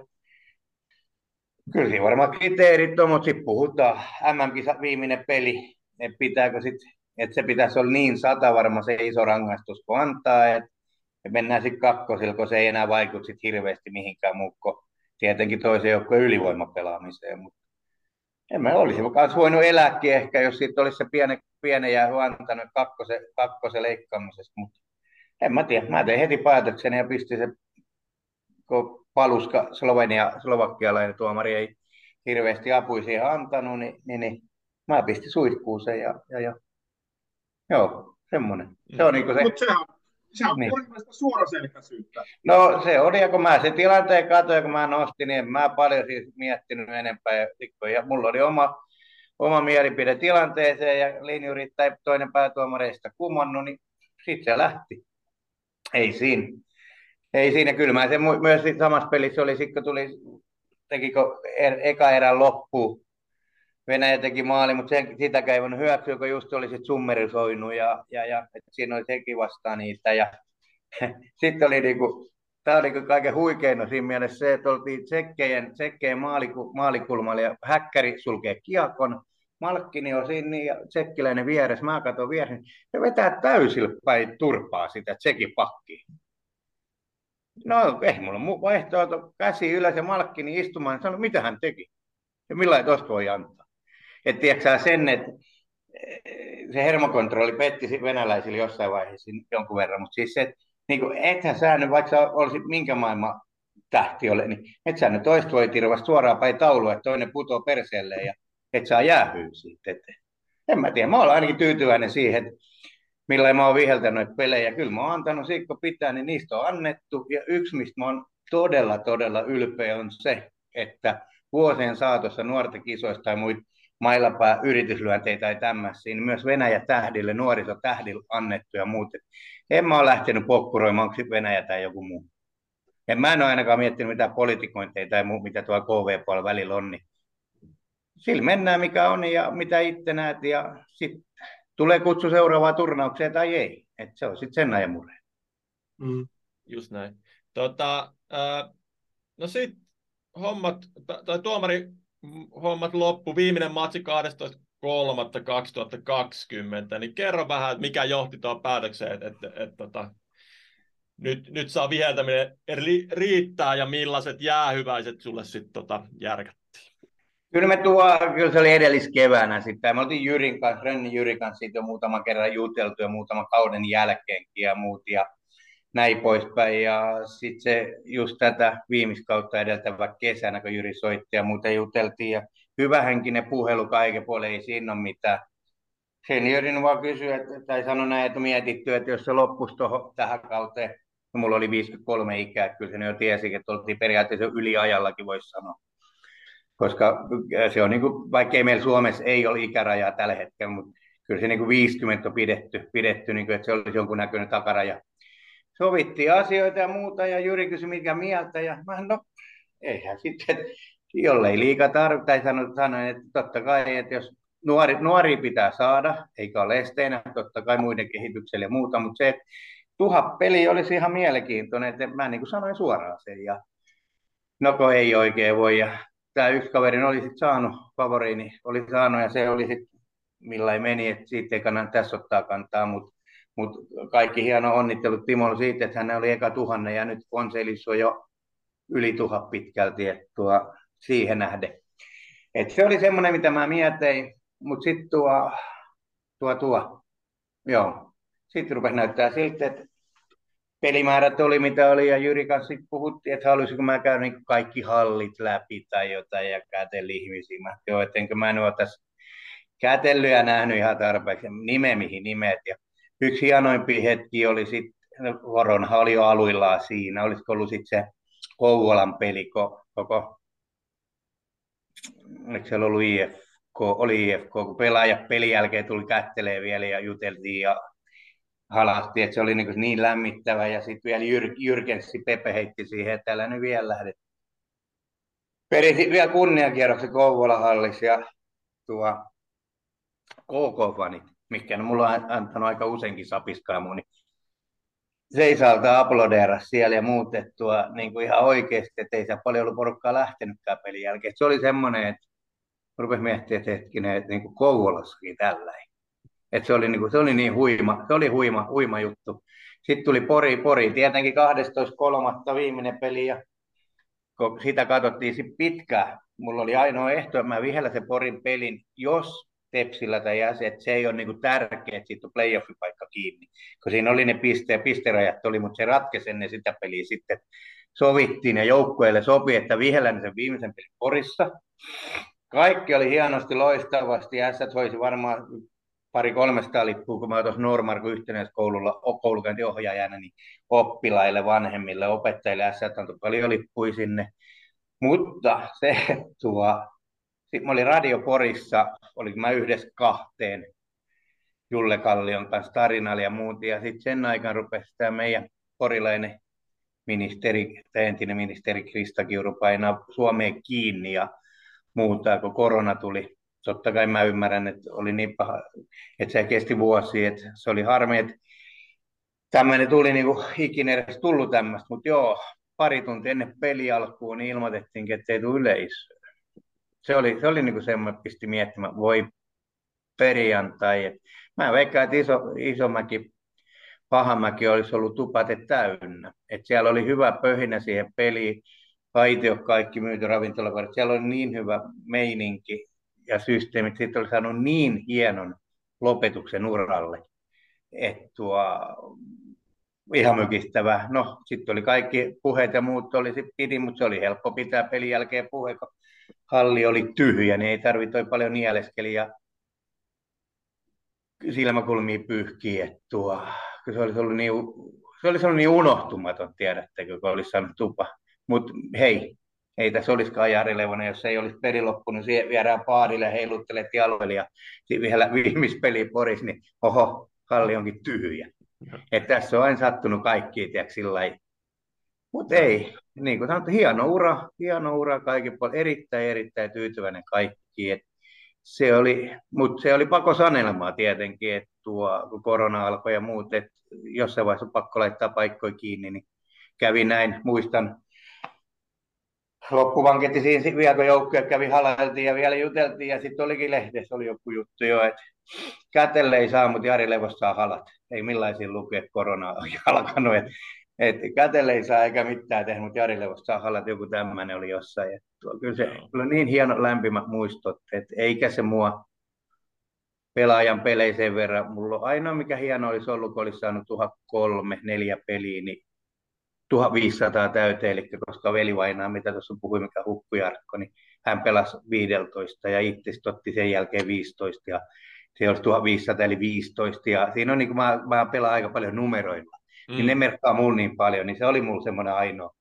Kyllä siinä varmaan kriteerit on, mutta sitten puhutaan MM-kisa viimeinen peli, että pitääkö sitten, että se pitäisi olla niin sata varma se iso rangaistus, kun antaa, että mennään sitten kakkosilla, kun se ei enää vaikuta sit hirveästi mihinkään muukko tietenkin toisen joukkojen ylivoimapelaamiseen, mutta en mä olisi myös voinut elääkin ehkä, jos siitä olisi se piene, piene jäähy antanut kakkosen, kakkosen leikkaamisesta, mutta en mä tiedä. Mä tein heti päätöksen ja pistin se, kun Paluska, Slovenia, slovakkialainen tuomari ei hirveästi apui siihen antanut, niin, niin, niin mä pistin suihkuuseen ja, ja, ja joo, semmoinen. Se on niin se... Mutta sehän, sehän on niin. suoraselkäisyyttä. No se oli, ja kun mä sen tilanteen katsoin, kun mä nostin, niin en mä paljon siis miettinyt enempää. Ja, ja mulla oli oma, oma mielipide tilanteeseen, ja linjurit tai toinen päätuomareista kumonnut, niin sitten se lähti. Ei siinä ei siinä, kyllä mä se myös samassa pelissä oli, kun tuli tekikö er, eka erän loppu. Venäjä teki maali, mutta sen, sitäkään ei voinut hyväksyä, kun just oli sitten summerisoinut ja, ja, ja että siinä oli sekin vastaan niitä. Ja sitten oli niinku, tämä oli kaiken huikein no siinä mielessä se, että oltiin tsekkejen, tsekkejen maaliku, maalikulmalla ja häkkäri sulkee kiekon, Malkkini on siinä niin, ja tsekkiläinen vieressä, mä katson vieressä, se vetää täysillä päin turpaa sitä tsekin pakkiin. No ei mulla muu vaihtoehto, käsi ylös ja Malkkini istumaan, sanoi mitä hän teki ja millä tuosta voi antaa. Et tiedätkö sen, että eh, se hermokontrolli petti venäläisille jossain vaiheessa jonkun verran, mutta siis se, että niin kuin, ethän sä nyt, vaikka sä olisit minkä maailman tähti ole, niin et sä nyt toista voi tirvasta suoraan päin taulua, että toinen putoo perseelle ja et saa jäähyä siitä eteen. En mä tiedä, mä olen ainakin tyytyväinen siihen, että millä mä oon viheltänyt pelejä. Kyllä mä oon antanut sikko pitää, niin niistä on annettu. Ja yksi, mistä mä oon todella, todella ylpeä, on se, että vuosien saatossa nuorten kisoista tai muita mailapää yrityslyönteitä tai tämmöisiä, niin myös Venäjä tähdille, nuorisotähdille annettu ja muuten. En mä ole lähtenyt pokkuroimaan, onko Venäjä tai joku muu. En mä en ole ainakaan miettinyt mitään politikointeja tai muu, mitä tuolla KV-puolella välillä on, niin sillä mennään mikä on ja mitä itse näet ja sitten tulee kutsu seuraavaa turnaukseen tai ei. Et se on sitten sen ajan murhe. Mm. Just näin. Tota, äh, no sitten hommat, tai tuomari hommat loppu, viimeinen matsi 12.3.2020, niin kerro vähän, että mikä johti tuohon päätökseen, että, että, että, että tota, nyt, nyt saa viheltäminen riittää ja millaiset jäähyväiset sulle sitten tota, järkättiin? Kyllä me tuo, kyllä se oli edelliskeväänä sitten. Me oltiin Jyrin kanssa, Renni Jyrin kanssa siitä jo muutaman kerran juteltu ja muutaman kauden jälkeenkin ja muut ja näin poispäin. Ja sitten se just tätä viimiskautta edeltävä kesänä, kun Jyri soitti ja muuten juteltiin. Ja hyvähenkinen puhelu kaiken puolen, ei siinä ole mitään. Sen Jyrin vaan kysyi, että, tai sanoi näin, että mietitty, että jos se loppuisi tohon, tähän kauteen, no mulla oli 53 ikää, kyllä se jo tiesi, että oltiin periaatteessa yliajallakin, voisi sanoa koska se on, niin kuin, vaikkei meillä Suomessa ei ole ikärajaa tällä hetkellä, mutta kyllä se niin kuin 50 on pidetty, pidetty niin kuin, että se olisi jonkun näköinen takaraja. Sovittiin asioita ja muuta, ja Jyri kysyi mikä mieltä, ja mä no, eihän sitten, jollei liikaa tarvita, tai sanoin, sanoin, että totta kai, että jos nuori, nuori pitää saada, eikä ole esteenä, totta kai muiden kehitykselle ja muuta, mutta se, tuhat peli olisi ihan mielenkiintoinen, että mä niin kuin sanoin suoraan sen, ja no ei oikein voi, ja tämä yksi kaveri oli sitten saanut, favoriini oli saanut ja se oli sitten millä ei meni, että siitä ei kannata tässä ottaa kantaa, mutta mut kaikki hieno onnittelut Timolle siitä, että hän oli eka tuhannen ja nyt konseilissa on jo yli tuhat pitkälti, että tuo, siihen nähden. Et se oli semmoinen, mitä mä mietin, mutta sitten tuo, tuo, tuo, joo, sitten rupesi näyttää siltä, että pelimäärät oli mitä oli ja Jyri kanssa puhuttiin, että haluaisinko mä käydä niin kaikki hallit läpi tai jotain ja kätellä ihmisiä. Mä joo, että enkö mä en ole tässä kätellyt ja nähnyt ihan tarpeeksi nime mihin nimet. Ja yksi hienoimpi hetki oli sitten, Voronhan oli jo aluillaan siinä, olisiko ollut sitten se Kouvolan peli koko, eikö siellä ollut IFK, oli IFK, kun pelaaja pelin jälkeen tuli kättelee vielä ja juteltiin ja halasti, että se oli niin, niin lämmittävä ja sitten vielä Jyr, Jyrkensi Pepe heitti siihen, että älä nyt vielä lähde. Perisi vielä kunniakierroksen Kouvola hallissa ja tuo KK-fanit, mikä mulla on antanut aika useinkin sapiskaa mun, niin seisalta aplodeera siellä ja muutettua niin kuin ihan oikeasti, että ei se paljon ollut porukkaa lähtenytkään pelin jälkeen. Se oli semmoinen, että rupesi miettimään, että hetkinen, että niin kuin Kouvolassakin tällä et se, oli niin kuin, se oli niin huima, se oli huima, huima juttu. Sitten tuli Pori, Pori, tietenkin 12.3. viimeinen peli ja kun sitä katsottiin sit pitkään. Mulla oli ainoa ehto, että mä vihellä se Porin pelin, jos Tepsillä tai jäsen, että se ei ole niin tärkeä, että siitä on playoff-paikka kiinni. Kun siinä oli ne piste, pisterajat, oli, mutta se ratkesi ennen sitä peliä sitten. Sovittiin ja joukkueelle sopi, että vihellän sen viimeisen pelin Porissa. Kaikki oli hienosti loistavasti. S hoisi varmaan pari kolmesta lippua, kun mä tuossa Normarkun yhtenäiskoululla koulukäyntiohjaajana, niin oppilaille, vanhemmille, opettajille, S antoi paljon lippuja sinne. Mutta se tuo, sitten mä olin Radio Porissa, olin mä yhdessä kahteen Julle Kallion kanssa tarinalla ja muut, ja sitten sen aikaan rupesi tämä meidän porilainen ministeri, entinen ministeri Krista Kiuru painaa Suomeen kiinni ja muuta, kun korona tuli. Totta kai mä ymmärrän, että oli niin paha, että se kesti vuosi, että se oli harmi, että tämmöinen tuli niin kuin ikinä edes tullut tämmöistä, mutta joo, pari tuntia ennen peli alkuun niin ilmoitettiin, että ei tule yleisöä. Se oli, se oli niin kuin semmoinen, pisti miettimään, voi perjantai. Et mä veikkaan, että iso, Isomäki, Pahamäki olisi ollut tupate täynnä. Et siellä oli hyvä pöhinä siihen peliin. Aitio kaikki myyty ravintolakorit. Siellä oli niin hyvä meininki ja systeemit. Sitten oli saanut niin hienon lopetuksen uralle. Että tuo, ihan mykistävä. No, sitten oli kaikki puheet ja muut oli sit piti, mutta se oli helppo pitää pelin jälkeen puhe, kun halli oli tyhjä, niin ei tarvitse paljon nieleskeliä silmäkulmia pyyhkiä, että se olisi ollut niin, se olisi ollut niin unohtumaton, tiedättekö, kun olisi saanut tupa. Mutta hei, ei tässä olisikaan Jari Levonen, jos ei olisi peli loppunut, siihen viedään paarille, heiluttelet jaloille ja vielä viimeispeli poris, niin oho, halli onkin tyhjä. Että tässä on aina sattunut kaikki, tiedätkö, sillä Mutta ei, niin kuin sanottu, hieno ura, hieno ura kaikki puolella, erittäin, erittäin tyytyväinen kaikki. Et se oli, mutta se oli pako sanelmaa tietenkin, että tuo, kun korona alkoi ja muut, että jossain vaiheessa pakko laittaa paikkoja kiinni, niin kävi näin. Muistan, loppuvanketti siinä vielä, kun joukkoja kävi halailtiin ja vielä juteltiin, ja sitten olikin lehdessä oli joku juttu jo, että kätelle ei saa, mutta Jari Levos saa halat. Ei millaisia lukea korona on alkanut, että et kätelle ei saa eikä mitään tehdä, mutta Jari Levos saa halat, joku tämmöinen oli jossain. Et kyllä se kyllä niin hieno lämpimät muistot, että eikä se mua pelaajan peleiseen verran. Mulla on ainoa, mikä hieno olisi ollut, kun olisi saanut 1003, neljä peliä, niin 1500 täyteen, eli koska veli Vainaa, mitä tuossa puhui, mikä hukkujarkko, niin hän pelasi 15 ja itse otti sen jälkeen 15 ja se olisi 1500 eli 15 ja siinä on niin kuin mä, mä pelaan aika paljon numeroilla, mm. niin ne merkkaa mulle niin paljon, niin se oli mulla semmoinen ainoa.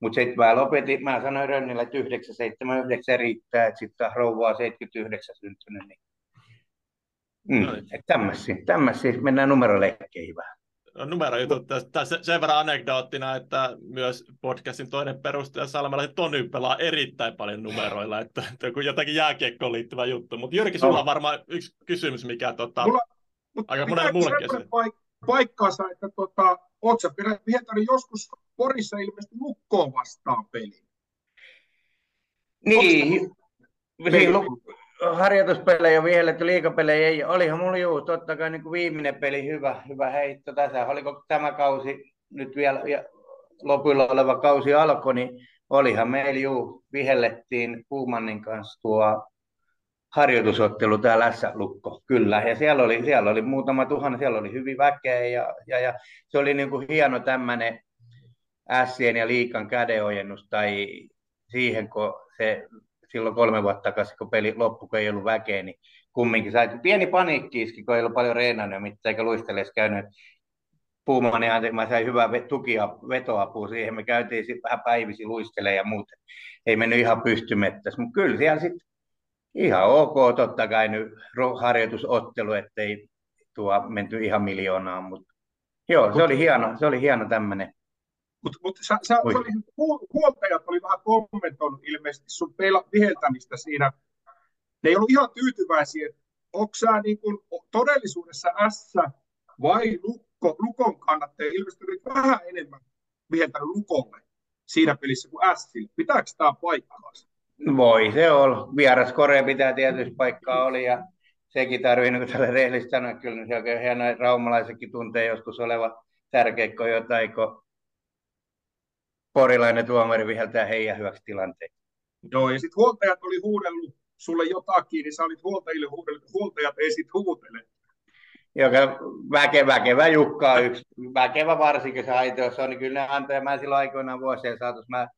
Mutta sitten mä lopetin, mä sanoin Rönnille, että 979 riittää, että sitten rouvaa 79 syntynyt, niin Mm, no niin. tämmöisiä, mennään numeroleikkeihin vähän numerojutut tässä sen verran anekdoottina, että myös podcastin toinen perustaja Salmela Tony pelaa erittäin paljon numeroilla, että, että jotakin jääkiekkoon liittyvä juttu. Mutta Jyrki, sulla no. on varmaan yksi kysymys, mikä tota, Mulla, aika monelle muullekin paik- paikkaansa, että tota, oot sä Pietari joskus Porissa ilmeisesti lukkoon vastaan peli? Niin, niin harjoituspelejä vihelletty, liikapelejä ei. Olihan mulla juu, totta kai niin kuin viimeinen peli hyvä, hyvä heitto tässä. Oliko tämä kausi nyt vielä ja lopuilla oleva kausi alkoi, niin olihan meillä juu, vihellettiin Puumannin kanssa tuo harjoitusottelu täällä S-lukko, kyllä. Ja siellä oli, siellä oli muutama tuhanne, siellä oli hyvin väkeä ja, ja, ja se oli niin kuin hieno tämmöinen Sien ja Liikan kädenojennus tai siihen, kun se silloin kolme vuotta takaisin, kun peli loppui, kun ei ollut väkeä, niin kumminkin sai pieni paniikki iski, kun ei ollut paljon reenannut mitään, eikä luisteleessa käynyt. Puumaan niin mä sain hyvää tukia, vetoapua siihen. Me käytiin sitten vähän päivisi luistelemaan ja muuta. Ei mennyt ihan pystymettässä, mutta kyllä siellä sitten ihan ok, totta kai nyt harjoitusottelu, ettei tuo menty ihan miljoonaan, mutta joo, se oli hieno, se oli hieno tämmöinen mutta mut sä, sä, huoltajat oli vähän kommentoinut ilmeisesti sun pela, viheltämistä siinä. Ne ei ollut ihan tyytyväisiä, onko sä niin kun, todellisuudessa S vai lukko, Lukon kannattaja ilmeisesti oli vähän enemmän viheltänyt Lukolle siinä pelissä kuin S. Pitääkö tämä paikkaansa? Voi se olla. Vieras Korea pitää tietysti paikkaa oli ja sekin tarvii, niin kuin tällä rehellisesti sanoa, kyllä niin se on hienoa, raumalaisetkin tuntee joskus oleva tärkeikko jotain, kun porilainen tuomari viheltää heidän hyväksi tilanteen. Joo, ja sitten huoltajat oli huudellut sulle jotakin, niin sä olit huoltajille huudellut, huoltajat ei sitten huutele. Joka väkevä, väkevä Jukka on yksi, väkevä varsinkin se aito, on, niin kyllä ne antaa, mä silloin aikoinaan vuosien saatus, mä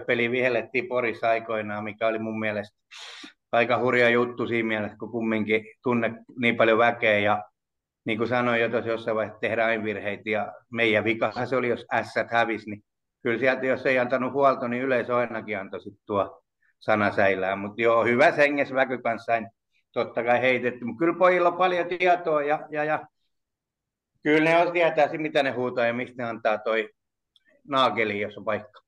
10-11 peliä vihellettiin Porissa aikoinaan, mikä oli mun mielestä aika hurja juttu siinä mielessä, kun kumminkin tunne niin paljon väkeä ja niin kuin sanoin jo tuossa jossain vaiheessa, tehdään aina virheitä ja meidän vikahan se oli, jos ässät hävisi, niin kyllä sieltä, jos ei antanut huolto, niin yleisö ainakin antoi sitten tuo sana säilään. Mutta joo, hyvä senges väky kanssa totta kai heitetty. Mutta kyllä pojilla on paljon tietoa ja, ja, ja kyllä ne on tietää, mitä ne huutaa ja mistä ne antaa toi naageliin, jos on paikka.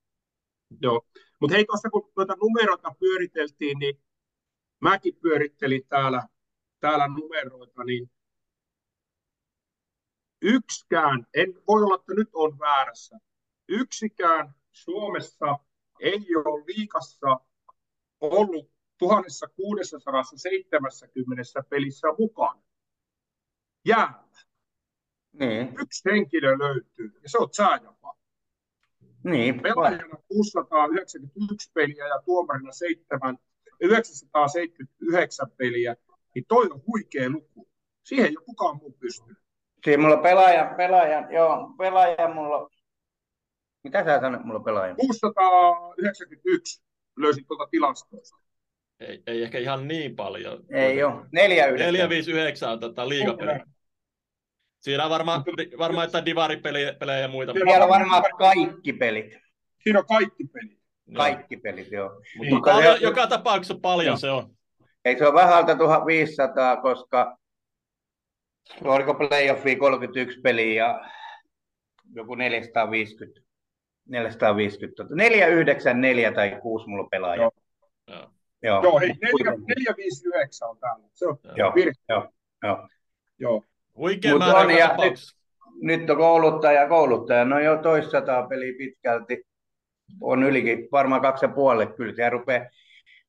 Joo, mutta hei tuossa kun tuota numeroita pyöriteltiin, niin mäkin pyörittelin täällä, täällä numeroita, niin yksikään, en voi olla, että nyt on väärässä, yksikään Suomessa ei ole liikassa ollut 1670 pelissä mukana. Jäällä. Niin. Yksi henkilö löytyy, ja se on Tsääjapa. Niin, Pelaajana 691 peliä ja tuomarina 7, 979 peliä, niin toi on huikea luku. Siihen ei ole kukaan muu pystynyt. Siinä mulla pelaaja, pelaaja, joo, pelaaja mulla, mitä sä sanoit mulla pelaaja? 691 löysin tuolta tilastoista. Ei, ei ehkä ihan niin paljon. Ei ole, 4 459 on tätä liigapeliä. Siinä on varmaan, varmaan että divaripelejä pelejä ja muita. Siellä on varmaan kaikki pelit. Siinä on kaikki pelit. Joo. Kaikki pelit, joo. Mutta Mutta paljon, se- joka tapauksessa paljon Joo. se on. Ei se ole vähältä 1500, koska oliko playoffia 31 peliä ja joku 450. 450. tota, 494 tai 6 mulla pelaaja. Joo. Joo. Joo. Joo, hei, 459 on täällä. Se on Joo. virhe. Joo. Joo. Joo. Huikea Mut määrä on, ja tapauksessa. Nyt on kouluttaja, kouluttaja, no jo toistataa peliä pitkälti. On ylikin, varmaan kaksi ja puoli kyllä. Ja rupeaa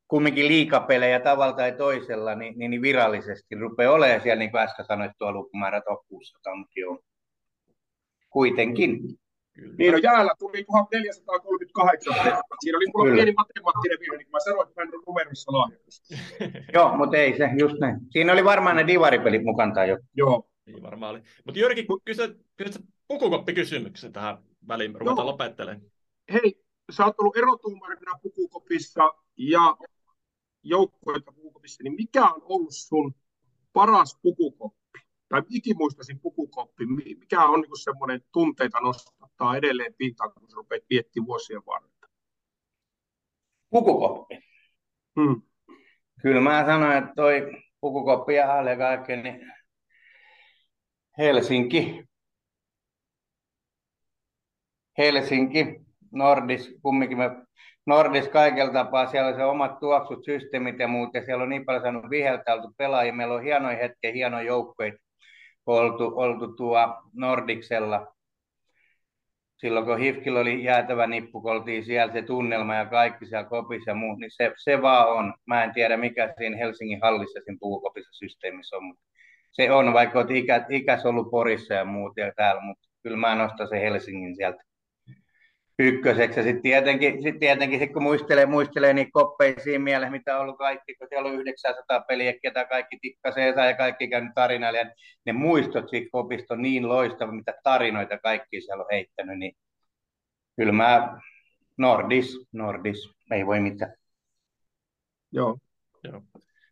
kumminkin liikapelejä tavalla tai toisella, niin, niin, niin virallisesti rupeaa olemaan siellä, niin kuin äsken sanoit, tuo lukumäärä top 600, mutta joo. Kuitenkin. Kyllä. Niin, no jäällä tuli 1438. Siinä oli mulla Kyllä. pieni matemaattinen virhe, niin kuin mä sanoin, että mä en ole numeroissa lahjakas. Joo, mutta ei se, just näin. Siinä oli varmaan ne divaripelit mukana tai joku. Joo. Niin varmaan oli. Mutta Jyrki, kysy, kysy pukukoppikysymyksen tähän väliin. Ruvetaan Joo. lopettelemaan. Hei, sä oot ollut erotuomarina pukukopissa ja joukkueita pukukopissa, niin mikä on ollut sun paras pukukoppi? Tai ikimuistaisin pukukoppi, Mi- mikä on niin semmoinen tunteita nostattaa edelleen pintaan, kun sä rupeat miettimään vuosien varrella? Pukukoppi. Hmm. Kyllä mä sanoin, että toi pukukoppi ja alle kaikki, niin Helsinki. Helsinki, Nordis, kumminkin me Nordis kaikella tapaa, siellä on se omat tuoksut, systeemit ja muut, ja siellä on niin paljon saanut viheltä oltu pelaajia, meillä on hienoja hetkiä, hienoja joukkoja oltu, oltu tuo Nordiksella. Silloin kun Hifkillä oli jäätävä nippu, kun oltiin siellä se tunnelma ja kaikki siellä kopissa ja muut, niin se, se vaan on. Mä en tiedä, mikä siinä Helsingin hallissa siinä puukopissa systeemissä on, mutta se on, vaikka olet ikä, ikäs ollut Porissa ja muut ja täällä, mutta kyllä mä nostan se Helsingin sieltä ykköseksi. Ja sitten tietenkin, sit tietenkin sit kun muistelee, muistelee niitä koppeja siinä mielessä, mitä on ollut kaikki, kun siellä on 900 peliä, ketä kaikki tikkasee ja kaikki käynyt tarinailla. Ja ne muistot siitä kopista on niin loistava, mitä tarinoita kaikki siellä on heittänyt, niin kyllä mä Nordis, Nordis, ei voi mitään. Joo. Joo.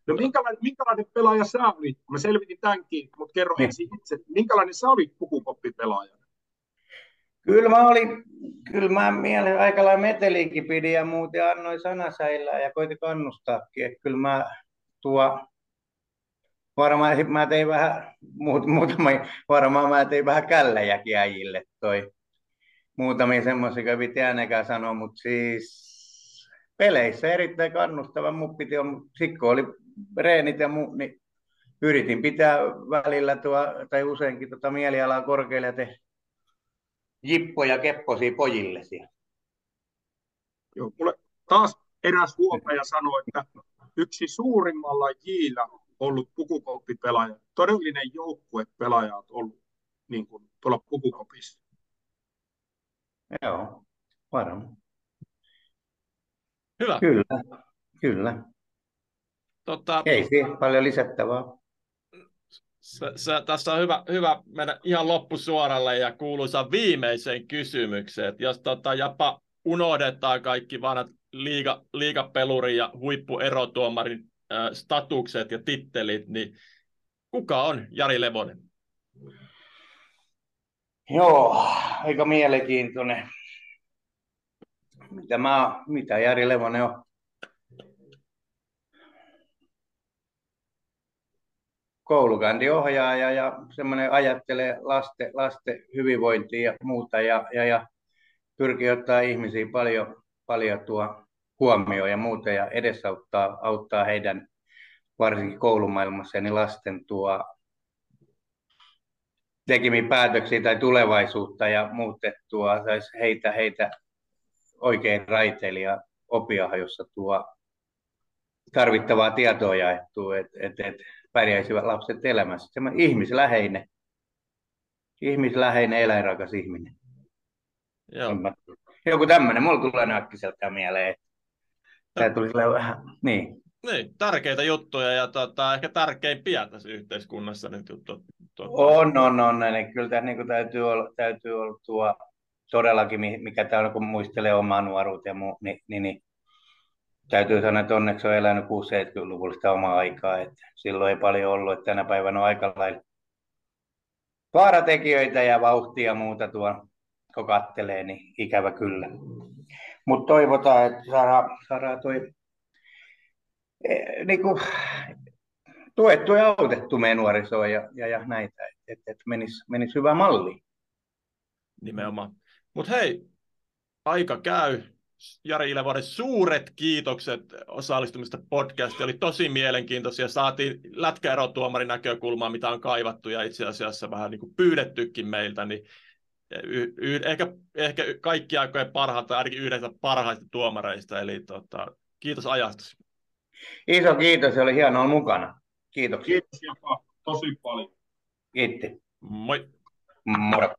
No minkälainen, minkälainen pelaaja sä olit? Mä selvitin tämänkin, mutta kerro Niin. ensin itse. Minkälainen sä olit pukukoppipelaaja? Kyllä mä olin, kyllä mä mielen aika lailla meteliinkin pidin ja muuten annoin sanasäillä ja koitin kannustaakin. Että kyllä mä tuo, varmaan mä tein vähän, muut, muutama, varmaan mä tein vähän källejäkin äijille toi. Muutamia semmoisia, kävi äänekään sanoa, mutta siis peleissä erittäin kannustava. Mun piti on, sikko oli reenit ja muu, niin yritin pitää välillä tuo, tai useinkin tota mielialaa korkealle ja tehdä jippoja kepposia pojille siellä. Joo, mulle taas eräs huomaja sanoi, että yksi suurimmalla jillä ollut pukukoppipelaaja, todellinen joukkuepelaaja on ollut niin kuin, tuolla pukukopissa. Joo, varmaan. Hyvä. Kyllä, kyllä. Tota, Ei siihen paljon lisättävää. Se, se, tässä on hyvä, hyvä mennä ihan loppusuoralle ja kuuluisa viimeiseen kysymykseen. Et jos tota, jopa unohdetaan kaikki vanhat liiga, liigapeluri ja huippuerotuomarin äh, statukset ja tittelit, niin kuka on Jari Levonen? Joo, aika mielenkiintoinen. Mitä, mä, mitä Jari Levonen on? Koulukäyntiohjaaja ja semmoinen ajattelee lasten, lasten hyvinvointia ja muuta. Ja, ja, ja pyrkii ottaa ihmisiä paljon, paljon tuo huomioon ja muuta ja edesauttaa auttaa heidän varsinkin koulumaailmassa niin lasten tuo tekemiä päätöksiä tai tulevaisuutta ja muutettua heitä, heitä oikein raiteille ja opia, jossa tuo tarvittavaa tietoa jaettu, että et, et pärjäisivät lapset elämässä. Semmoinen ihmisläheinen, ihmisläheinen eläinrakas ihminen. Joo. Joku tämmöinen, mulla tulee näkkiseltä mieleen. Tämä tuli vähän, niin. Niin, tärkeitä juttuja ja tota, ehkä tärkeimpiä tässä yhteiskunnassa nyt juttu. Tuota. On, on, on. Niin kyllä tämä niin täytyy olla, täytyy olla tuo, todellakin, mikä tämä on, kun muistelee omaa nuoruutta ja muu, niin, niin, niin täytyy sanoa, että onneksi on elänyt 60-70-luvulla sitä omaa aikaa, että silloin ei paljon ollut, että tänä päivänä on aika lailla vaaratekijöitä ja vauhtia ja muuta tuo, kun kattelee, niin ikävä kyllä. Mutta toivotaan, että saadaan, saadaan toi e, niin kuin, tuettu ja autettu meidän nuorisoa ja, ja, ja näitä, että et menisi menis hyvä malli. Nimenomaan. Mutta hei, aika käy. Jari Ilevuori, suuret kiitokset osallistumista podcastiin. Oli tosi mielenkiintoisia. Saatiin lätkäerotuomarin näkökulmaa, mitä on kaivattu ja itse asiassa vähän niin kuin pyydettykin meiltä. Niin y- y- ehkä, ehkä kaikki aikojen parhaat tai ainakin yhdessä parhaista tuomareista. Eli tota, kiitos ajasta. Iso kiitos, oli hienoa olla mukana. Kiitoksia. Kiitos jopa tosi paljon. Kiitti. Moi. Moro.